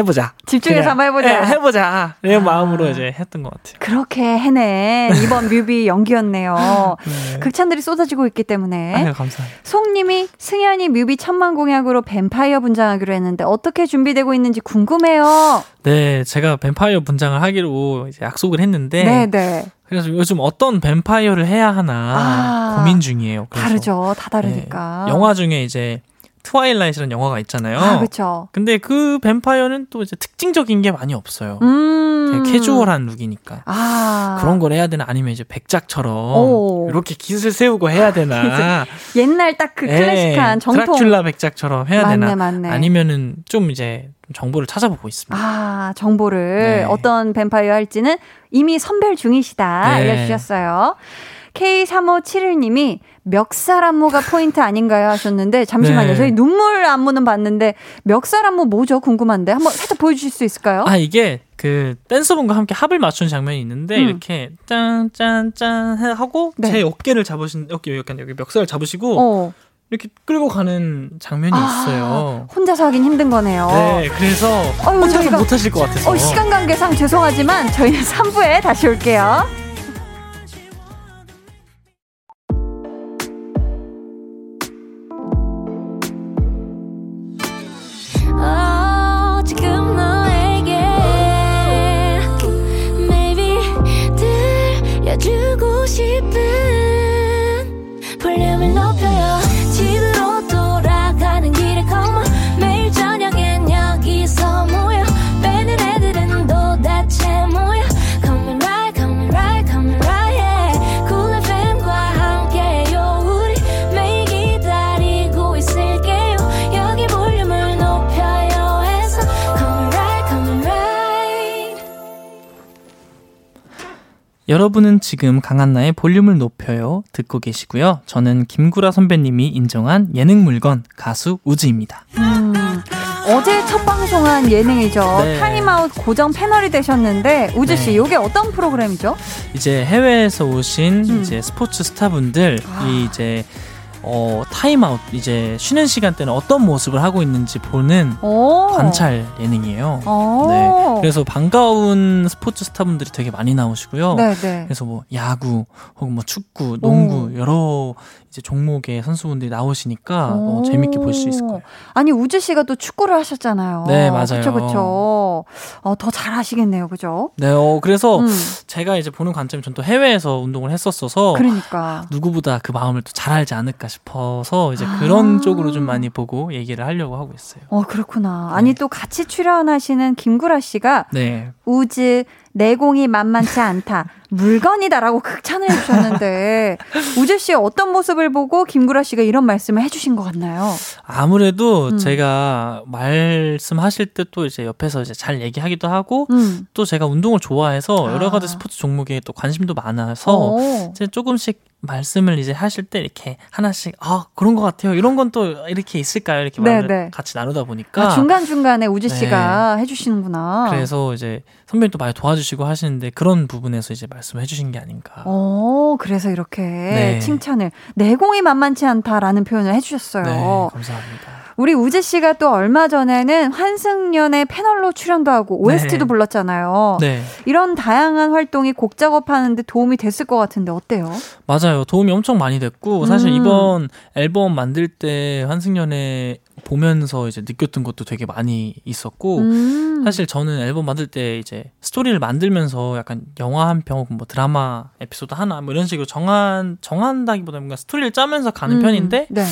해보자 집중해서 그래. 한번 해보자. 예, 해보자 이런 아. 마음으로 이제 했던 것 같아요. 그렇게 해낸 이번 뮤비 (laughs) 연기였네요. 네. 극찬들이 쏟아지고 있기 때문에. 아유 감사합니다. 송님이 승현이 뮤비 천만 공약으로 뱀파이어 분장하기로 했는데 어떻게 준비되고 있는지 궁금해요. 네, 제가 뱀파이어 분장을 하기로 이제 약속을 했는데 네 네. 그래서 요즘 어떤 뱀파이어를 해야 하나 아, 고민 중이에요. 그래서. 다르죠. 다 네, 다르니까. 영화 중에 이제 Twilight라는 영화가 있잖아요. 아, 그렇죠. 근데 그 뱀파이어는 또 이제 특징적인 게 많이 없어요. 음. 캐주얼한 look이니까. 아. 그런 걸 해야 되나 아니면 이제 백작처럼 오. 이렇게 깃을 세우고 해야 (laughs) 되나 옛날 딱그 예, 클래식한 정통. 드라큘라 백작처럼 해야 맞네, 되나 맞네. 아니면은 좀 이제 좀 정보를 찾아보고 있습니다. 아, 정보를 네. 어떤 뱀파이어 할지는 이미 선별 중이시다 네. 알려 주셨어요. K3571님이 멱살 안무가 포인트 아닌가요 하셨는데 잠시만요. 네. 저희 눈물 안무는 봤는데 멱살 안무 뭐죠? 궁금한데 한번 살짝 보여주실 수 있을까요? 아 이게 그 댄서분과 함께 합을 맞추는 장면이 있는데 음. 이렇게 짠짠짠 하고 네. 제 어깨를 잡으신 어깨 약간 여기 멱살을 잡으시고 어. 이렇게 끌고 가는 장면이 아, 있어요. 혼자서 하긴 힘든 거네요. 네, 그래서 어휴, 혼자서 저희가- 못 하실 것 같아서. 어, 시간 관계상 죄송하지만 저희는 3부에 다시 올게요. 들려 여러분은 지금 강한나의 볼륨을 높여요 듣고 계시고요. 저는 김구라 선배님이 인정한 예능 물건 가수 우즈입니다. 음, 어제 첫 방송한 예능이죠. 네. 타임아웃 고정 패널이 되셨는데 우즈 씨, 네. 이게 어떤 프로그램이죠? 이제 해외에서 오신 음. 이제 스포츠 스타분들 아. 이 이제 어 타임아웃 이제 쉬는 시간 때는 어떤 모습을 하고 있는지 보는 오. 관찰 예능이에요. 오. 네. 그래서 반가운 스포츠 스타분들이 되게 많이 나오시고요. 네, 네. 그래서 뭐 야구 혹은 뭐 축구, 농구 여러 이제 종목의 선수분들이 나오시니까 어, 오. 재밌게 볼 수 있을 거예요. 아니 우주 씨가 또 축구를 하셨잖아요. 네, 맞아요. 그렇죠, 그렇죠. 어, 더 잘하시겠네요, 그죠? 네, 어, 그래서 음, 제가 이제 보는 관점이 전 또 해외에서 운동을 했었어서 그러니까. 누구보다 그 마음을 또 잘 알지 않을까 싶어서 이제 아. 그런 쪽으로 좀 많이 보고 얘기를 하려고 하고 있어요. 어, 그렇구나. 아니 네. 또 같이 출연하시는 김구라 씨가 네. 우즈 내공이 만만치 않다. 물건이다라고 극찬을 해주셨는데 우주 씨 어떤 모습을 보고 김구라 씨가 이런 말씀을 해주신 것 같나요? 아무래도 음. 제가 말씀하실 때 또 이제 옆에서 이제 잘 얘기하기도 하고 음. 또 제가 운동을 좋아해서 아. 여러 가지 스포츠 종목에 또 관심도 많아서 오. 이제 조금씩 말씀을 이제 하실 때 이렇게 하나씩 아 그런 것 같아요. 이런 건 또 이렇게 있을까요? 이렇게 네, 말을 네. 같이 나누다 보니까 아, 중간 중간에 우주 네. 씨가 해주시는구나. 그래서 이제 선배님 도 많이 도와주시고 하시는데 그런 부분에서 이제 말씀해 주신 게 아닌가. 어, 그래서 이렇게 네. 칭찬을 내공이 만만치 않다라는 표현을 해주셨어요. 네, 감사합니다. 우리 우재 씨가 또 얼마 전에는 환승연의 패널로 출연도 하고 OST도 네. 불렀잖아요. 네, 이런 다양한 활동이 곡 작업하는데 도움이 됐을 것 같은데 어때요? 맞아요. 도움이 엄청 많이 됐고 사실 음. 이번 앨범 만들 때 환승연애 보면서 이제 느꼈던 것도 되게 많이 있었고 음. 사실 저는 앨범 만들 때 이제 스토리를 만들면서 약간 영화 한편 혹은 뭐 드라마 에피소드 하나 뭐 이런 식으로 정한 정한다기보다 뭔가 스토리를 짜면서 가는 음. 편인데 네.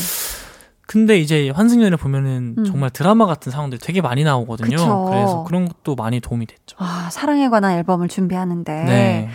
근데 이제 환승연애 보면은 음. 정말 드라마 같은 상황들이 되게 많이 나오거든요. 그쵸. 그래서 그런 것도 많이 도움이 됐죠. 아, 사랑에 관한 앨범을 준비하는데. 네.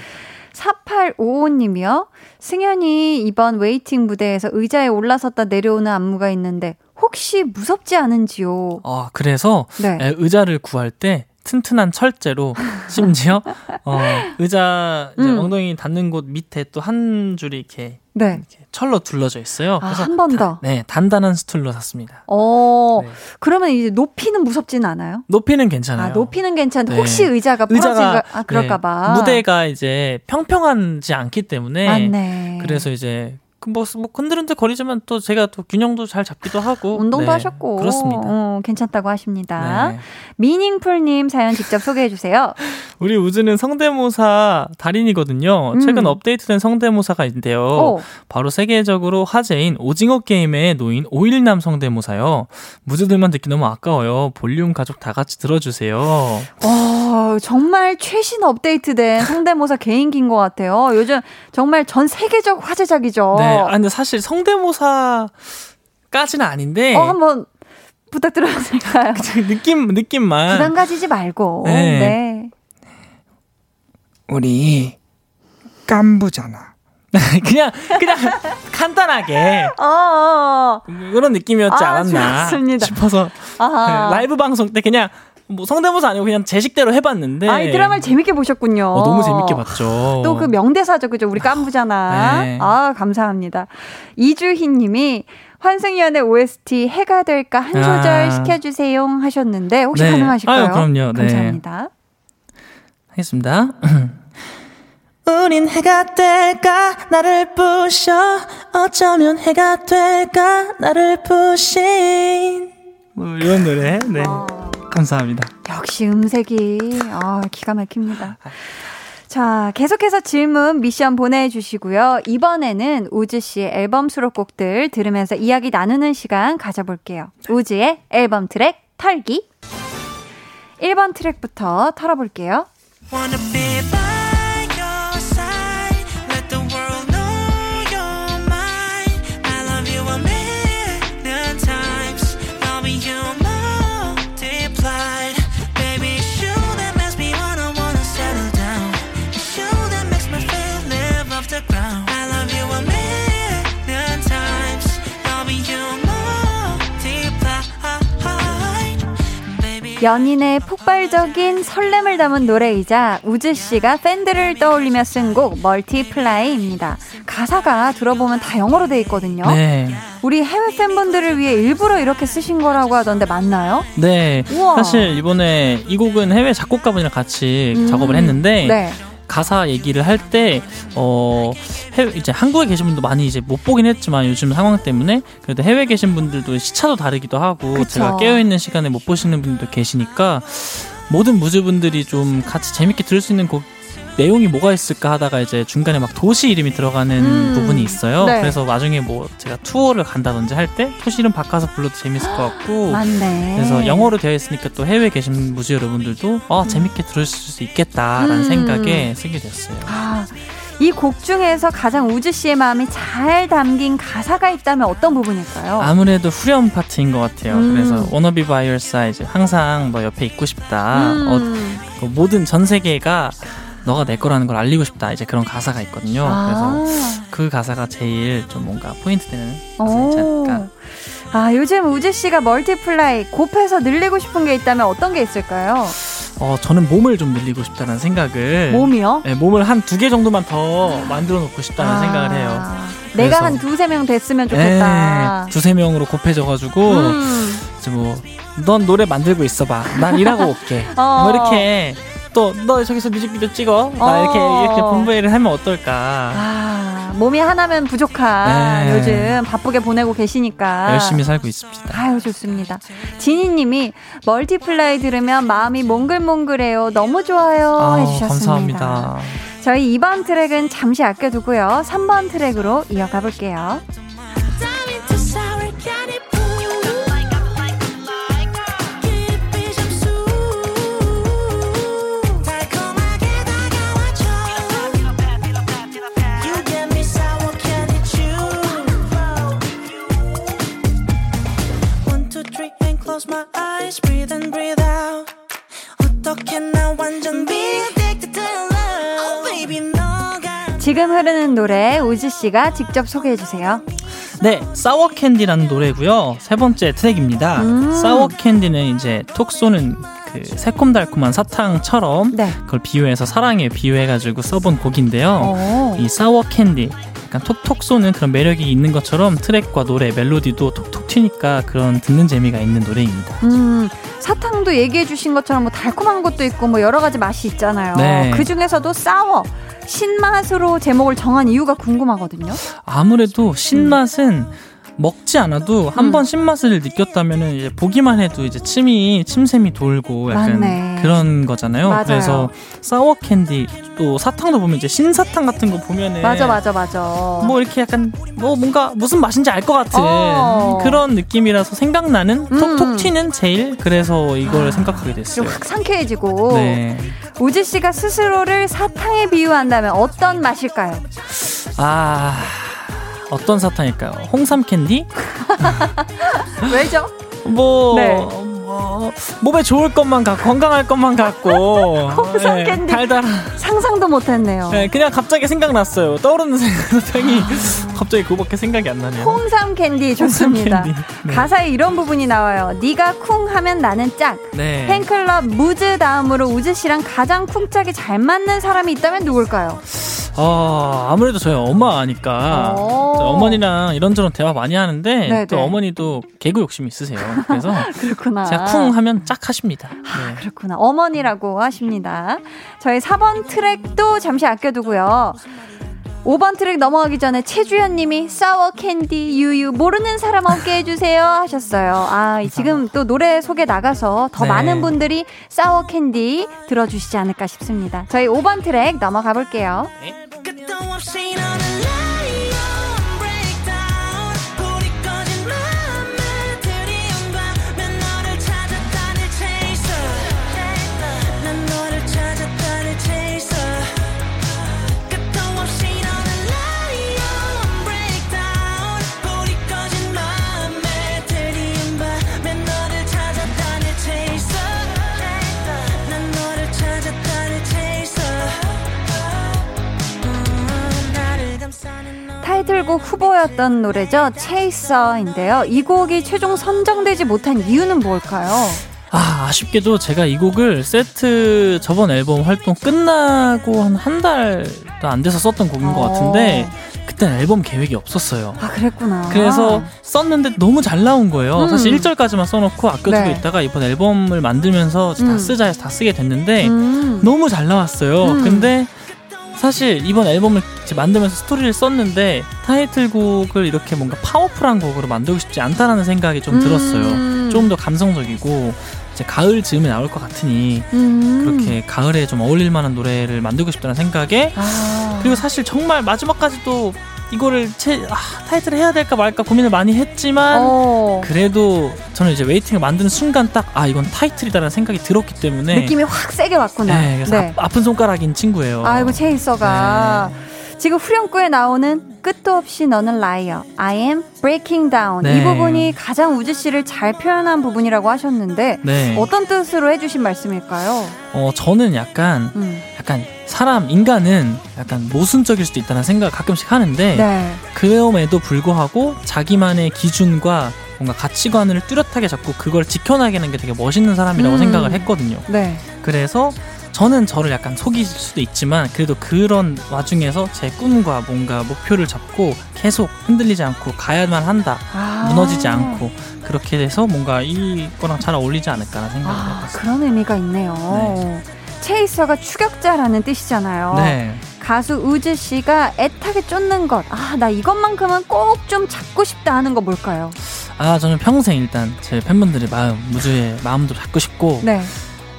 4855님이요. 승현이 이번 Waiting 무대에서 의자에 올라섰다 내려오는 안무가 있는데 혹시 무섭지 않은지요? 아, 그래서 네. 에, 의자를 구할 때 튼튼한 철제로 심지어 (laughs) 어, 의자 이제 음. 엉덩이 닿는 곳 밑에 또 한 줄이 이렇게, 네. 이렇게 철로 둘러져 있어요. 아, 그래서 한번 더. 네, 단단한 stool로 샀습니다. 어, 네. 그러면 이제 높이는 무섭진 않아요? 높이는 괜찮아요. 아, 높이는 괜찮은데 네. 혹시 의자가 부러진 의자가 거, 아, 그럴까봐. 네, 무대가 이제 평평하지 않기 때문에 맞네. 그래서 이제 그 뭐, 뭐 흔들흔들 거리지만 또 제가 또 균형도 잘 잡기도 하고 (laughs) 운동도 네, 하셨고. 그렇습니다. 어, 괜찮다고 하십니다. 네. 미닝풀님 사연 직접 소개해 주세요. (laughs) 우리 우즈는 성대모사 달인이거든요. 음. 최근 업데이트된 성대모사가 있는데요. 오. 바로 세계적으로 화제인 오징어 게임에 놓인 오일남 성대모사요. 무즈들만 듣기 너무 아까워요. 볼륨 가족 다 같이 들어주세요. 어, 정말 최신 업데이트된 성대모사 (laughs) 개인기인 것 같아요. 요즘 정말 전 세계적 화제작이죠. 네, 아, 근데 사실 성대모사까지는 아닌데 어, 한번 부탁드려도 될까요? (laughs) 느낌 느낌만 부담 가지지 말고. 네. 네. 우리 깐부잖아. (laughs) 그냥 그냥 간단하게 어, 어, 어. 그런 느낌이었지 아, 않았나 좋습니다. 싶어서 아하. 네, 라이브 방송 때 그냥 뭐 성대모사 아니고 그냥 제 식대로 해봤는데 아, 이 드라마를 재밌게 보셨군요. 어, 너무 재밌게 봤죠. 또 그 명대사죠, 그죠? 우리 깐부잖아. (laughs) 네. 아, 감사합니다. 이주희 님이 환승연의 OST 해가 될까 한 소절 아. 시켜주세요 하셨는데 혹시 네. 가능하실까요? 아유, 그럼요. 네. 감사합니다. 하겠습니다. (clears throat) 우린 해가 될까 나를 부셔 어쩌면 해가 될까 나를 부신 뭐 이런 노래. 네. 아. 감사합니다. 역시 음색이 아, 기가 막힙니다. 자, 계속해서 질문 미션 보내주시고요. 이번에는 우즈 씨의 앨범 수록곡들 들으면서 이야기 나누는 시간 가져볼게요. 우즈의 앨범 트랙 털기. 1번 트랙부터 털어볼게요. 연인의 폭발적인 설렘을 담은 노래이자 우즈 씨가 팬들을 떠올리며 쓴 곡 Multiply입니다. 가사가 들어보면 다 영어로 돼 있거든요. 네. 우리 해외 팬분들을 위해 일부러 이렇게 쓰신 거라고 하던데 맞나요? 네. 우와. 사실 이번에 이 곡은 해외 작곡가분이랑 같이 음. 작업을 했는데 네. 가사 얘기를 할 때 어, 해외 이제 한국에 계신 분도 많이 이제 못 보긴 했지만 요즘 상황 때문에 그래도 해외 계신 분들도 시차도 다르기도 하고 그쵸. 제가 깨어 있는 시간에 못 보시는 분들도 계시니까 모든 무즈분들이 좀 같이 재밌게 들을 수 있는 곡 내용이 뭐가 있을까 하다가 이제 중간에 막 도시 이름이 들어가는 음. 부분이 있어요. 네. 그래서 나중에 뭐 제가 투어를 간다든지 할 때 도시 이름 바꿔서 불러도 재밌을 것 같고 맞네. 그래서 영어로 되어 있으니까 또 해외에 계신 무지 여러분들도 아 재밌게 들을 수 있겠다라는 음. 생각에 쓰게 됐어요. 아, 이곡 중에서 가장 우즈 씨의 마음이 잘 담긴 가사가 있다면 어떤 부분일까요? 아무래도 후렴 파트인 것 같아요. 음. 그래서 wanna be by your side 항상 뭐 옆에 있고 싶다. 어, 음. 그 모든 전 세계가 너가 내 거라는 걸 알리고 싶다. 이제 그런 가사가 있거든요. 그래서 그 가사가 제일 좀 뭔가 포인트 되는 가사이지 않을까. 아, 요즘 우즈 씨가 Multiply 곱해서 늘리고 싶은 게 있다면 어떤 게 있을까요? 어, 저는 몸을 좀 늘리고 싶다는 생각을 몸이요? 네, 몸을 한 두 개 정도만 더 만들어 놓고 싶다는 아, 생각을 해요. 내가 한 두세 명 됐으면 좋겠다. 네, 두세 명으로 곱해져가지고 음. 이제 뭐 넌 노래 만들고 있어봐. 난 일하고 (laughs) 올게. 어. 뭐 이렇게 또 너 저기서 뮤직비디오 찍어. 나 어. 이렇게 이렇게 분배를 하면 어떨까. 아, 몸이 하나면 부족한 네. 요즘 바쁘게 보내고 계시니까. 열심히 살고 있습니다. 아유 좋습니다. 지니님이 Multiply 들으면 마음이 몽글몽글해요. 너무 좋아요 아, 해주셨습니다. 감사합니다. 저희 2번 트랙은 잠시 아껴두고요. 3번 트랙으로 이어가 볼게요. Close my eyes. Breathe in, breathe out. 어떻게 나 완전 be addicted to your love. Oh baby, 너가. 지금 흐르는 노래 우즈 씨가 직접 소개해 주세요. 네, Sour Candy라는 노래고요. 세 번째 트랙입니다. 음. Sour Candy는 이제 톡 쏘는 그 새콤달콤한 사탕처럼 네. 그걸 비유해서 사랑에 비유해가지고 써본 곡인데요. 오. 이 Sour Candy 약간 톡톡 쏘는 그런 매력이 있는 것처럼 트랙과 노래 멜로디도 톡톡 튀니까 그런 듣는 재미가 있는 노래입니다. 음, 사탕도 얘기해 주신 것처럼 뭐 달콤한 것도 있고 뭐 여러 가지 맛이 있잖아요. 네. 그 중에서도 싸워 신맛으로 제목을 정한 이유가 궁금하거든요. 아무래도 신맛은 먹지 않아도 한 음. 번 신맛을 느꼈다면은 이제 보기만 해도 이제 침이 침샘이 돌고 약간 맞네. 그런 거잖아요. 맞아요. 그래서 사워 캔디 또 사탕도 보면 이제 신사탕 같은 거 보면은 맞아 맞아 맞아. 뭐 이렇게 약간 뭐 뭔가 무슨 맛인지 알 것 같은 어. 그런 느낌이라서 생각나는 음. 톡톡 튀는 제일 그래서 이걸 생각하게 됐어요. 좀확 상쾌해지고 네. 우즈 씨가 스스로를 사탕에 비유한다면 어떤 맛일까요? 아 어떤 사탕일까요? 홍삼 캔디? (laughs) 왜죠? 뭐 네. 뭐, 몸에 좋을 것만 같고 건강할 것만 같고 (laughs) 홍삼 네, 캔디. 달달한 상상도 못했네요. 네, 그냥 갑자기 생각났어요. 떠오르는 사탕이 (laughs) 갑자기 그거밖에 생각이 안 나네요. 홍삼 캔디 좋습니다. 캔디. 네. 가사에 이런 부분이 나와요. 네가 쿵 하면 나는 짝. 네. 팬클럽 무즈 다음으로 우즈 씨랑 가장 쿵짝이 잘 맞는 사람이 있다면 누굴까요? 어, 아무래도 저희 엄마니까 오. 저 어머니랑 이런저런 대화 많이 하는데 네네. 또 어머니도 개그 욕심이 있으세요. 그래서 (laughs) 그렇구나. 제가 쿵 하면 짝 하십니다. 네. 그렇구나. 어머니라고 하십니다. 저희 4번 트랙도 잠시 아껴두고요. 5번 트랙 넘어가기 전에 최주현 님이 Sour Candy 유유 모르는 사람 없게 해주세요 하셨어요. 아, 이 지금 또 노래 소개 나가서 더 네. 많은 분들이 Sour Candy 들어주시지 않을까 싶습니다. 저희 5번 트랙 넘어가 볼게요. 끝 너 타이틀곡 후보였던 노래죠. 체이서인데요. 이 곡이 최종 선정되지 못한 이유는 뭘까요? 아, 아쉽게도 제가 이 곡을 세트 저번 앨범 활동 끝나고 한 한 달도 안 돼서 썼던 곡인 것 같은데 그때는 앨범 계획이 없었어요. 아, 그랬구나. 그래서 썼는데 너무 잘 나온 거예요. 음. 사실 1절까지만 써놓고 아껴두고 네. 있다가 이번 앨범을 만들면서 다 음. 쓰자 해서 다 쓰게 됐는데 음. 너무 잘 나왔어요. 음. 근데 사실 이번 앨범을 만들면서 스토리를 썼는데 타이틀곡을 이렇게 뭔가 파워풀한 곡으로 만들고 싶지 않다라는 생각이 좀 들었어요. 음. 좀더 감성적이고 이제 가을 즈음에 나올 것 같으니 음. 그렇게 가을에 좀 어울릴 만한 노래를 만들고 싶다는 생각에 아. 그리고 사실 정말 마지막까지도 이거를 제, 아, 타이틀을 해야 될까 말까 고민을 많이 했지만 어. 그래도 저는 이제 Waiting을 만드는 순간 딱 아 이건 타이틀이다라는 생각이 들었기 때문에 느낌이 확 세게 왔구나. 네, 그래서 아, 픈 손가락인 친구예요. 아이고 Chaser가 네. 지금 후렴구에 나오는 끝도 없이 너는 liar I am breaking down 이 네. 부분이 가장 우즈 씨를 잘 표현한 부분이라고 하셨는데 네. 어떤 뜻으로 해주신 말씀일까요? 어 저는 약간 음. 약간 사람 인간은 약간 모순적일 수도 있다는 생각을 가끔씩 하는데 네. 그럼에도 불구하고 자기만의 기준과 뭔가 가치관을 뚜렷하게 잡고 그걸 지켜나가는 게 되게 멋있는 사람이라고 음. 생각을 했거든요. 네. 그래서 저는 저를 약간 속일 수도 있지만 그래도 그런 와중에서 제 꿈과 뭔가 목표를 잡고 계속 흔들리지 않고 가야만 한다. 아. 무너지지 않고 그렇게 돼서 뭔가 이거랑 잘 어울리지 않을까라는 생각을 아, 해봤어요. 그런 의미가 있네요. 체이서가 추격자라는 뜻이잖아요. 네. 가수 우즈 씨가 애타게 쫓는 것. 아, 나 이것만큼은 꼭 좀 잡고 싶다 하는 거 뭘까요? 아 저는 평생 일단 제 팬분들의 마음, 무주의 마음도 잡고 싶고 네.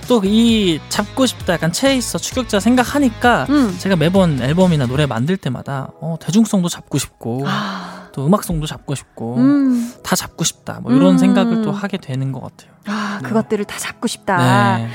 또이 잡고 싶다 약간 체이서 추격자 생각하니까 음. 제가 매번 앨범이나 노래 만들 때마다 어, 대중성도 잡고 싶고 아, 또 음악성도 잡고 싶고 음. 다 잡고 싶다 뭐 이런 음. 생각을 또 하게 되는 것 같아요. 아, 그것들을 다 잡고 싶다. 네.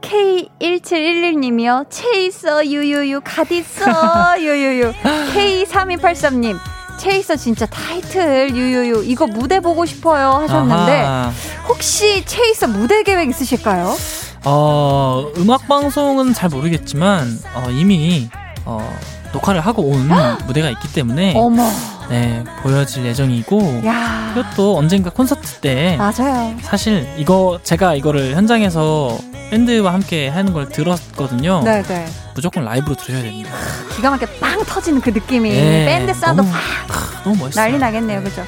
K1711님이요. 체이서 유유유 갓있어 (laughs) 유유유. K3283님. 체이서 진짜 타이틀 유유유 이거 무대 보고 싶어요 하셨는데 아하. 혹시 Chaser 무대 계획 있으실까요? 어, 음악 방송은 잘 모르겠지만 어, 이미 어, 녹화를 하고 온 무대가 있기 때문에 어머, 네, 보여질 예정이고 야, 그것도 언젠가 콘서트 때 맞아요. 사실 이거 제가 이거를 현장에서 밴드와 함께 하는 걸 들었거든요. 네 네. 무조건 라이브로 들어야 됩니다. 기가 막히게 빵 터지는 그 느낌이 네, 밴드 사운드 너무- 확 너무 멋있어요. 난리 나겠네요, 그죠?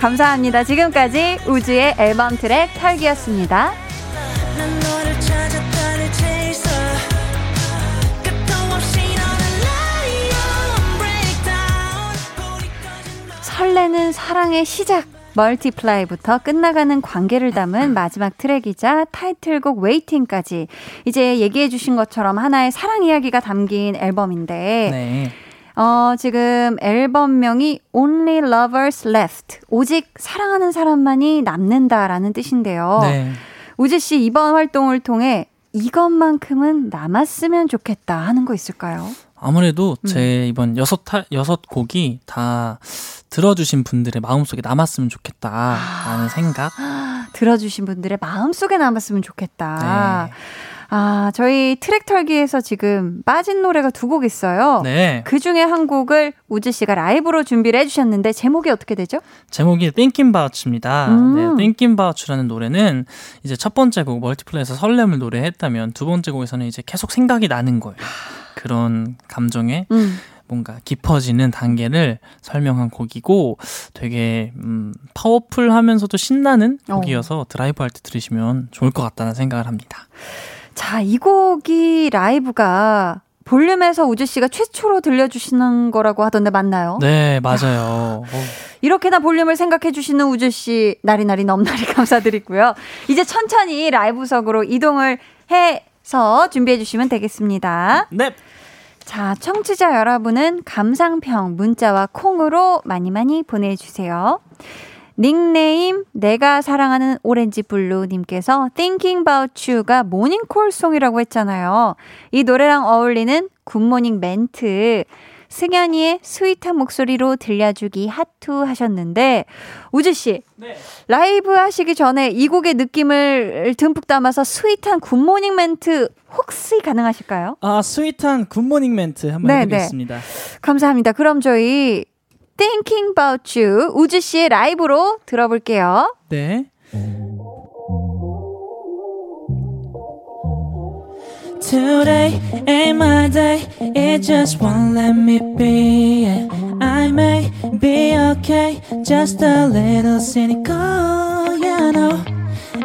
감사합니다. 지금까지 우즈의 앨범 트랙 털기였습니다. 설레는 사랑의 시작. Multiply부터 끝나가는 관계를 담은 마지막 트랙이자 타이틀곡 Waiting까지 이제 얘기해 주신 것처럼 하나의 사랑 이야기가 담긴 앨범인데 네. 어, 지금 앨범명이 Only Lovers Left 오직 사랑하는 사람만이 남는다라는 뜻인데요. 네. 우지 씨 이번 활동을 통해 이것만큼은 남았으면 좋겠다 하는 거 있을까요? 아무래도 음. 제 이번 여섯 타, 여섯 곡이 다 들어주신 분들의 마음속에 남았으면 좋겠다라는 생각. 들어주신 분들의 마음속에 남았으면 좋겠다. 네. 아, 저희 트랙 털기에서 지금 빠진 노래가 두 곡 있어요. 네. 그 중에 한 곡을 우즈 씨가 라이브로 준비를 해주셨는데 제목이 어떻게 되죠? 제목이 Thinking About입니다. 음. 네, Thinking About라는 노래는 이제 첫 번째 곡 Multiply에서 설렘을 노래했다면 두 번째 곡에서는 이제 계속 생각이 나는 거예요. 그런 감정에 음. 뭔가 깊어지는 단계를 설명한 곡이고 되게 음, 파워풀하면서도 신나는 어. 곡이어서 드라이브 할 때 들으시면 좋을 것 같다는 생각을 합니다. 자, 이 곡이 라이브가 볼륨에서 우즈 씨가 최초로 들려주시는 거라고 하던데 맞나요? 네, 맞아요. 어, 이렇게나 볼륨을 생각해 주시는 우즈 씨 나리나리 넘나리 (laughs) 감사드리고요. 이제 천천히 라이브석으로 이동을 해서 준비해 주시면 되겠습니다. 네. 자, 청취자 여러분은 감상평 문자와 콩으로 많이 많이 보내주세요. 닉네임 내가 사랑하는 오렌지 블루 님께서 Thinking About You가 모닝콜 song이라고 했잖아요. 이 노래랑 어울리는 굿모닝 멘트 승현이의 sweet한 목소리로 들려주기 하투 하셨는데 우즈 씨 라이브 하시기 전에 이 곡의 느낌을 듬뿍 담아서 sweet한 굿모닝 멘트 혹시 가능하실까요? 아 sweet한 굿모닝 멘트 한번 네, 해보겠습니다. 감사합니다. 그럼 저희 Thinking About You 우즈 씨의 라이브로 들어볼게요. 네. Today ain't my day, it just won't let me be. Yeah, I may be okay, just a little cynical, I know.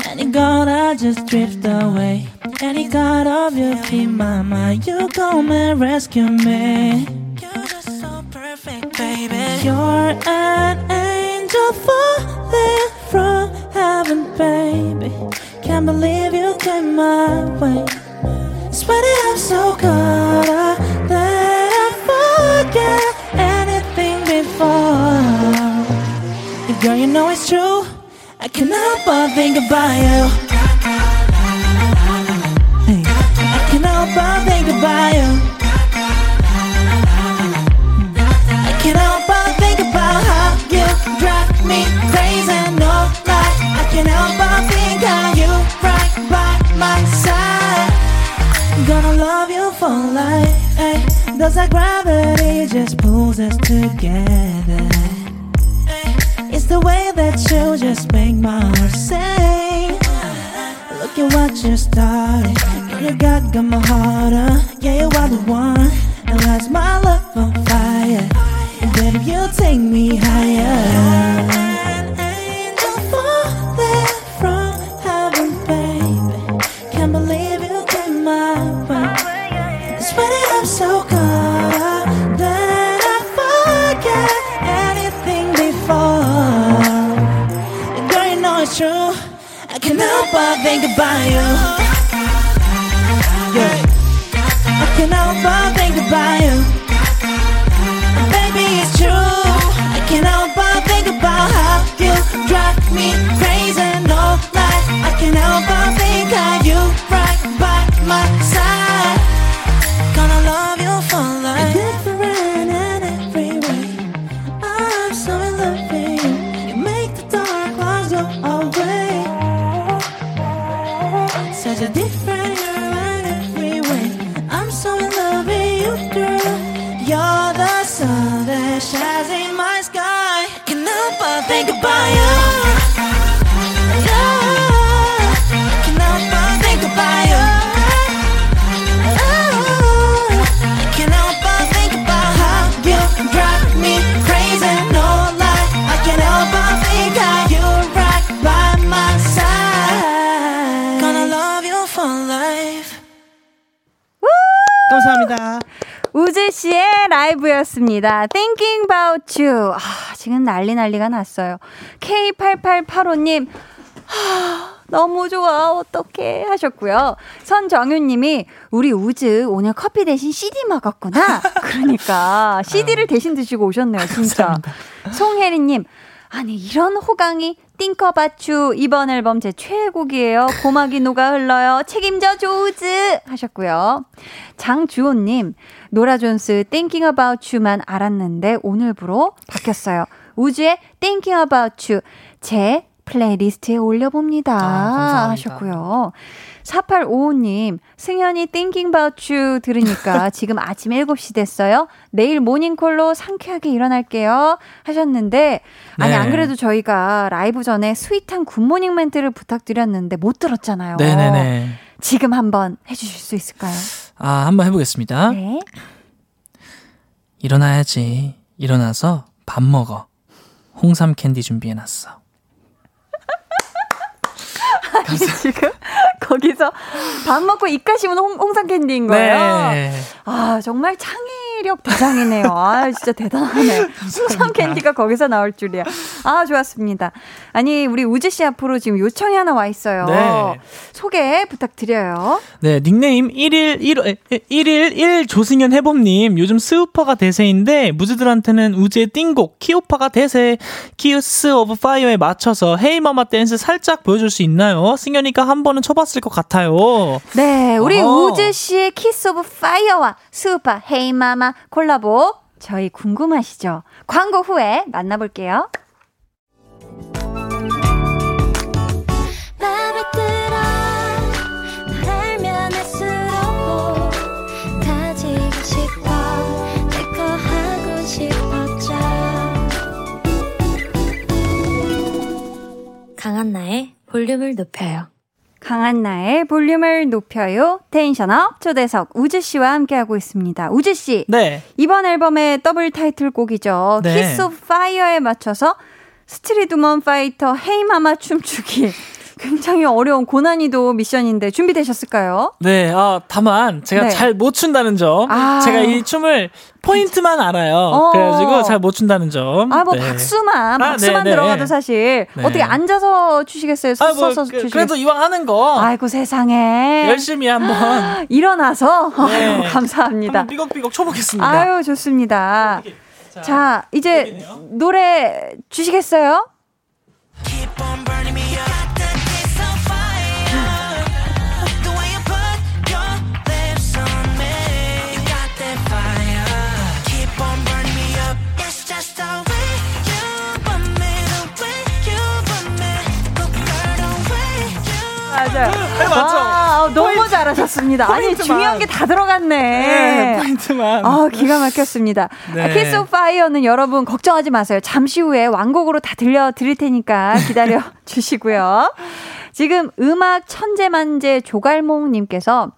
Any gonna just drift away. Any God of you keep my mind, you come and rescue me. You're just so perfect, baby. You're an angel falling from heaven, baby. Can't believe you came my way. Girl, you know it's true. I cannot but think about you. Hey, I cannot help but think about you. I cannot help but think about how you drive me crazy. No lie, I cannot help but think how you right by my side. Gonna love you for life. Ay. Does that gravity just pulls us together? The way that you just make my heart sing. Look at what you started. Girl, you got, got my heart up. Yeah, you are the one that lights my love on fire. And baby, you take me higher. Think about you. 씨의 라이브였습니다. Thinking about you. 아, 지금 난리 난리가 났어요. K8885님, 하, 너무 좋아. 어떡해. 하셨고요. 선정윤님이, 우리 우즈 오늘 커피 대신 CD 먹었구나. 그러니까, (laughs) CD를 대신 드시고 오셨네요, 진짜. 송혜리님, 아니, 이런 호강이 띵커바추 이번 앨범 제 최애곡이에요. 고막이 녹아 흘러요. 책임져 조우즈 하셨고요. 장주호님 노라 존스 Thinking About You만 알았는데 오늘부로 바뀌었어요. 우즈의 Thinking About You 제 playlist에 올려봅니다. 감사합니다. 하셨고요. 4855님, 승현이 Thinking About You 들으니까 (laughs) 지금 아침 7시 됐어요. 내일 모닝콜로 상쾌하게 일어날게요. 하셨는데, 아니, 네. 안 그래도 저희가 라이브 전에 sweet한 굿모닝 멘트를 부탁드렸는데 못 들었잖아요. 네네네. 지금 한번 해주실 수 있을까요? 아, 한번 해보겠습니다. 네. 일어나야지. 일어나서 밥 먹어. 홍삼 캔디 준비해놨어. 아니, (laughs) 지금 거기서 밥 먹고 입가심은 홍, 홍삼 캔디인 거예요. 네. 아, 정말 창의 력 대장이네요. 아, 진짜 대단하네. 홍삼 (laughs) 캔디가 거기서 나올 줄이야. 아, 좋았습니다. 아니, 우리 우즈 씨 앞으로 지금 요청이 하나 와 있어요. 네. 소개 부탁드려요. 네, 닉네임 1일 1 1일 1 조승연 해봄님. 요즘 스우파가 대세인데 무즈들한테는 우즈의 띵곡 키오파가 대세. Kiss of Fire에 맞춰서 Hey Mama 댄스 살짝 보여줄 수 있나요? 승연이가 한 번은 쳐봤을 것 같아요. 네, 우리 어허. 우즈 씨의 Kiss of Fire와 스우파 Hey Mama 콜라보 저희 궁금하시죠? 광고 후에 만나볼게요. 강한나의 볼륨을 높여요 강한나의 볼륨을 높여요. tension up 초대석 우즈 씨와 함께하고 있습니다. 우즈 씨. 네. 이번 앨범의 더블 타이틀곡이죠. 네. Kiss of Fire에 맞춰서 스트리트 우먼 파이터 Hey Mama 춤추기. 굉장히 어려운 고난이도 미션인데 준비되셨을까요? 네, 아, 다만 제가 네. 잘못 춘다는 점. 아. 제가 이 춤을 포인트만 알아요. 어. 그래가지고 잘 못 춘다는 점. 아, 뭐 네. 박수만, 아, 박수만 네, 네. 들어가도 사실 네. 어떻게 앉아서 추시겠어요? 아, 뭐, 서서 그, 추시겠어요? 그래도 이왕 하는 거 아이고 세상에. 열심히 한번 (gasps) 일어나서 네. 아유, 감사합니다. 삐걱삐걱 쳐보겠습니다. 아유 좋습니다. 자 이제 노래 주시겠어요? 맞아요. 네, 맞죠? 와, 너무 잘하셨습니다. 아니 포인트만. 중요한 게 다 들어갔네. 네, 포인트만. 아, 기가 막혔습니다. 네. 아, Kiss of Fire는 여러분 걱정하지 마세요. 잠시 후에 완곡으로 다 들려 드릴 테니까 기다려 (laughs) 주시고요. 지금 음악 천재만재 조갈몽님께서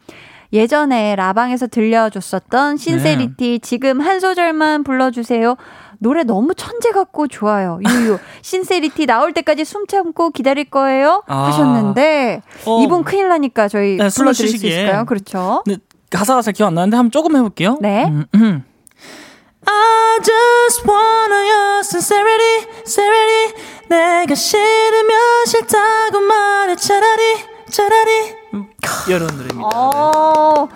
예전에 라방에서 들려줬었던 Sincerity 지금 한 소절만 불러주세요. 노래 너무 천재 같고 좋아요. 유유. (laughs) Sincerity 나올 때까지 숨 참고 기다릴 거예요. 아. 하셨는데 어. 이분 큰일 나니까 저희 네, 숨을 불러 드릴 수. 있을까요? 그렇죠. 근데 가사가 잘 기억 안 나는데 한번 조금 해 볼게요. 네. 음, 음. I just want your sincerity, sincerity. 내가 싫으면 싫다고 말해 차라리, 차라리. 음, 이런 노래입니다. 어,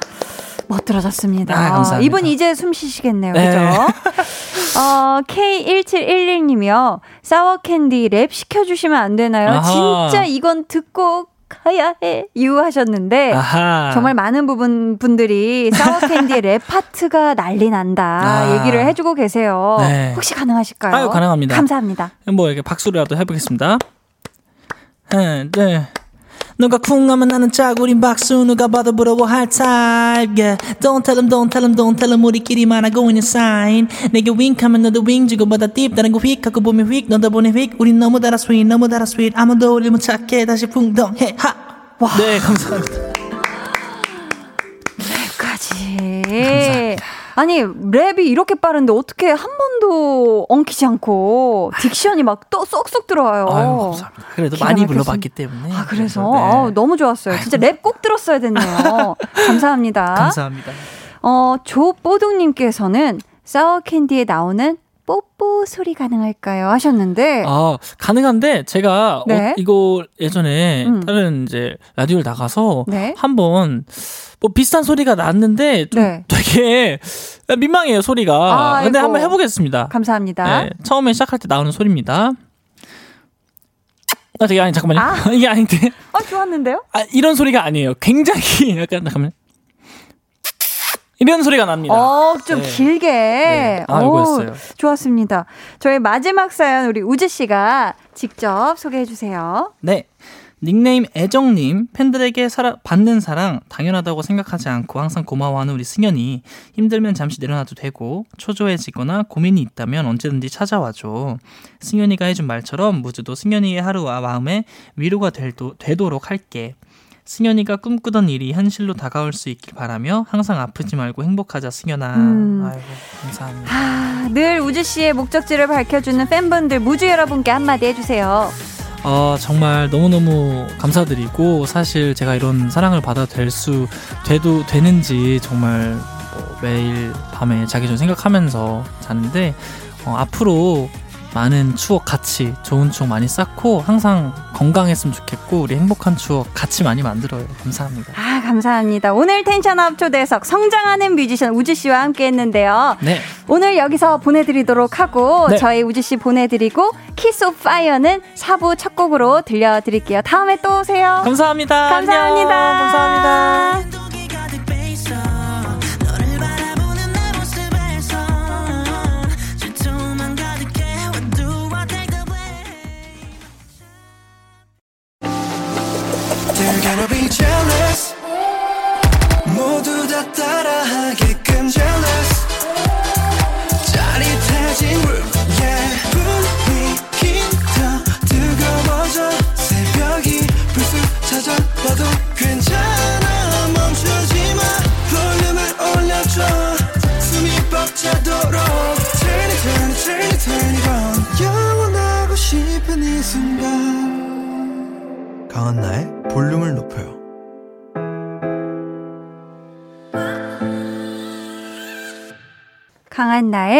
멋들어졌습니다. 아, 감사합니다. 이분 이제 숨 쉬시겠네요. 네. 그죠? (laughs) 어, K1711님이요. Sour Candy 랩 시켜주시면 안 되나요? 아하. 진짜 이건 듣고 가야 해. 유 하셨는데. 아하. 정말 많은 부분 분들이 Sour Candy의 (laughs) 랩 파트가 난리 난다 아. 얘기를 해주고 계세요. 네. 혹시 가능하실까요? 아유, 가능합니다. 감사합니다. 뭐 이렇게 박수라도 해보겠습니다. 하나, 둘. 누가 쿵하면 나는 짜구린 박수 누가 봐도 부러워할 타입 yeah. Don't tell them don't tell them don't tell them 우리끼리만 하고 있는 sign. 내게 윙하면 너도 윙 주고 받아 딥 다른 거 휙 하고 보면 휙 너도 보내 휙. 우린 너무 달아 sweet 너무 달아 sweet. 아무도 우릴 못 찾게 다시 풍덩해. 하! 와. 네 감사합니다. 까지. 아니 랩이 이렇게 빠른데 어떻게 한 번도 엉키지 않고 딕션이 막 또 쏙쏙 들어와요. 아유 감사합니다 그래도 많이 막혔습니다. 불러봤기 때문에 아 그래서 네. 아우, 너무 좋았어요. 진짜 랩 꼭 들었어야 됐네요. 감사합니다. 감사합니다 어 조뽀둥님께서는 사워 캔디에 나오는 뽀뽀 소리 가능할까요? 하셨는데 아 가능한데 제가 네. 어, 이거 예전에 음. 다른 이제 라디오를 나가서 네. 한번 뭐 비슷한 소리가 났는데 좀 네. 되게 민망해요 소리가. 아이고. 근데 한번 해 보겠습니다. 감사합니다. 네, 처음에 시작할 때 나오는 소리입니다. 아 되게 아니 잠깐만요. 아. (laughs) 이게 아닌데 어 좋았는데요? 아, 이런 소리가 아니에요. 굉장히 (laughs) 약간 잠깐만 이런 소리가 납니다. 어, 좀 네. 길게. 네. 아, 오, 이거였어요. 좋았습니다. 저희 마지막 사연 우리 우즈 씨가 직접 소개해 주세요. 네. 닉네임 애정님 팬들에게 사라, 받는 사랑 당연하다고 생각하지 않고 항상 고마워하는 우리 승현이 힘들면 잠시 내려놔도 되고 초조해지거나 고민이 있다면 언제든지 찾아와줘 승현이가 해준 말처럼 무즈도 승현이의 하루와 마음에 위로가 될도, 되도록 할게 승현이가 꿈꾸던 일이 현실로 다가올 수 있길 바라며 항상 아프지 말고 행복하자 승현아 음. 아이고 감사합니다 아, 늘 우즈 씨의 목적지를 밝혀주는 팬분들 무주 여러분께 한마디 해주세요. 어, 정말 너무너무 감사드리고 사실 제가 이런 사랑을 받아도 될수 돼도 되는지 정말 뭐 매일 밤에 자기 전 생각하면서 자는데 어, 앞으로 많은 추억 같이 좋은 추억 많이 쌓고 항상 건강했으면 좋겠고 우리 행복한 추억 같이 많이 만들어요. 감사합니다. 아, 감사합니다. 오늘 tension up 초대석 성장하는 뮤지션 우즈 씨와 함께 했는데요. 네. 오늘 여기서 보내드리도록 하고 네. 저희 우즈 씨 보내드리고 Kiss of Fire는 4부 첫 곡으로 들려드릴게요. 다음에 또 오세요. 감사합니다. 감사합니다. 안녕. 감사합니다.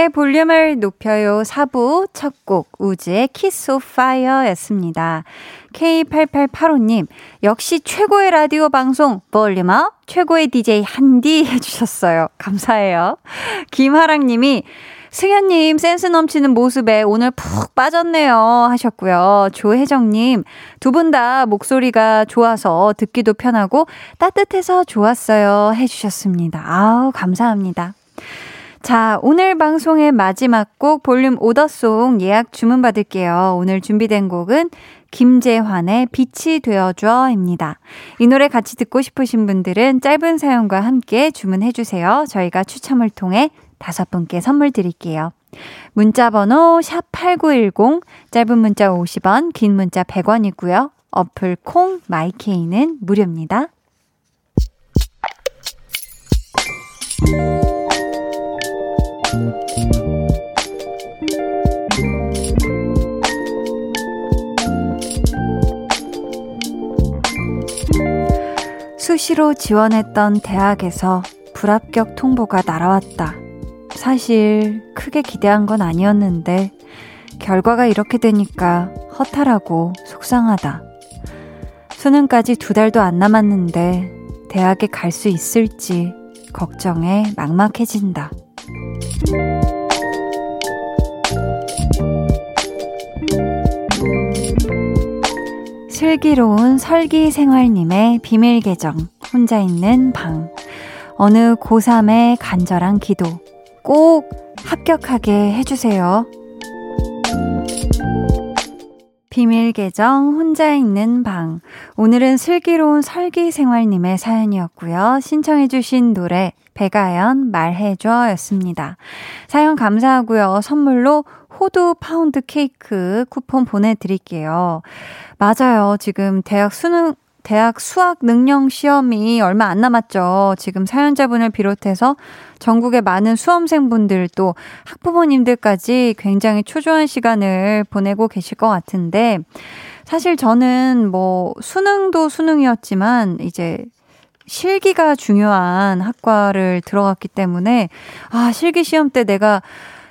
볼륨을 높여요 4부 첫 곡 우즈의 Kiss of Fire였습니다. K8885님 역시 최고의 라디오 방송 볼륨업 최고의 DJ 한디 해주셨어요. 감사해요. 김하랑님이 승연님 센스 넘치는 모습에 오늘 푹 빠졌네요 하셨고요. 조혜정님 두 분 다 목소리가 좋아서 듣기도 편하고 따뜻해서 좋았어요 해주셨습니다. 아우 감사합니다. 자, 오늘 방송의 마지막 곡 볼륨 오더송 예약 주문 받을게요. 오늘 준비된 곡은 김재환의 빛이 되어줘입니다. 이 노래 같이 듣고 싶으신 분들은 짧은 사연과 함께 주문해 주세요. 저희가 추첨을 통해 다섯 분께 선물 드릴게요. 문자 번호 샵8910 짧은 문자 50원, 긴 문자 100원이고요. 어플 콩 마이케이는 무료입니다. 수시로 지원했던 대학에서 불합격 통보가 날아왔다. 사실 크게 기대한 건 아니었는데 결과가 이렇게 되니까 허탈하고 속상하다. 수능까지 두 달도 안 남았는데 대학에 갈 수 있을지 걱정에 막막해진다. 슬기로운 설기 생활님의 비밀 계정, 혼자 있는 방. 어느 고3의 간절한 기도. 꼭 합격하게 해주세요. 비밀 계정 혼자 있는 방. 오늘은 슬기로운 설기 생활님의 사연이었고요. 신청해주신 노래 배가연 말해줘 였습니다. 사연 감사하고요. 선물로 호두 파운드 케이크 쿠폰 보내드릴게요. 맞아요. 지금 대학 수능, 대학 수학 능력 시험이 얼마 안 남았죠. 지금 사연자분을 비롯해서 전국의 많은 수험생분들 또 학부모님들까지 굉장히 초조한 시간을 보내고 계실 것 같은데 사실 저는 뭐 수능도 수능이었지만 이제 실기가 중요한 학과를 들어갔기 때문에 아, 실기 시험 때 내가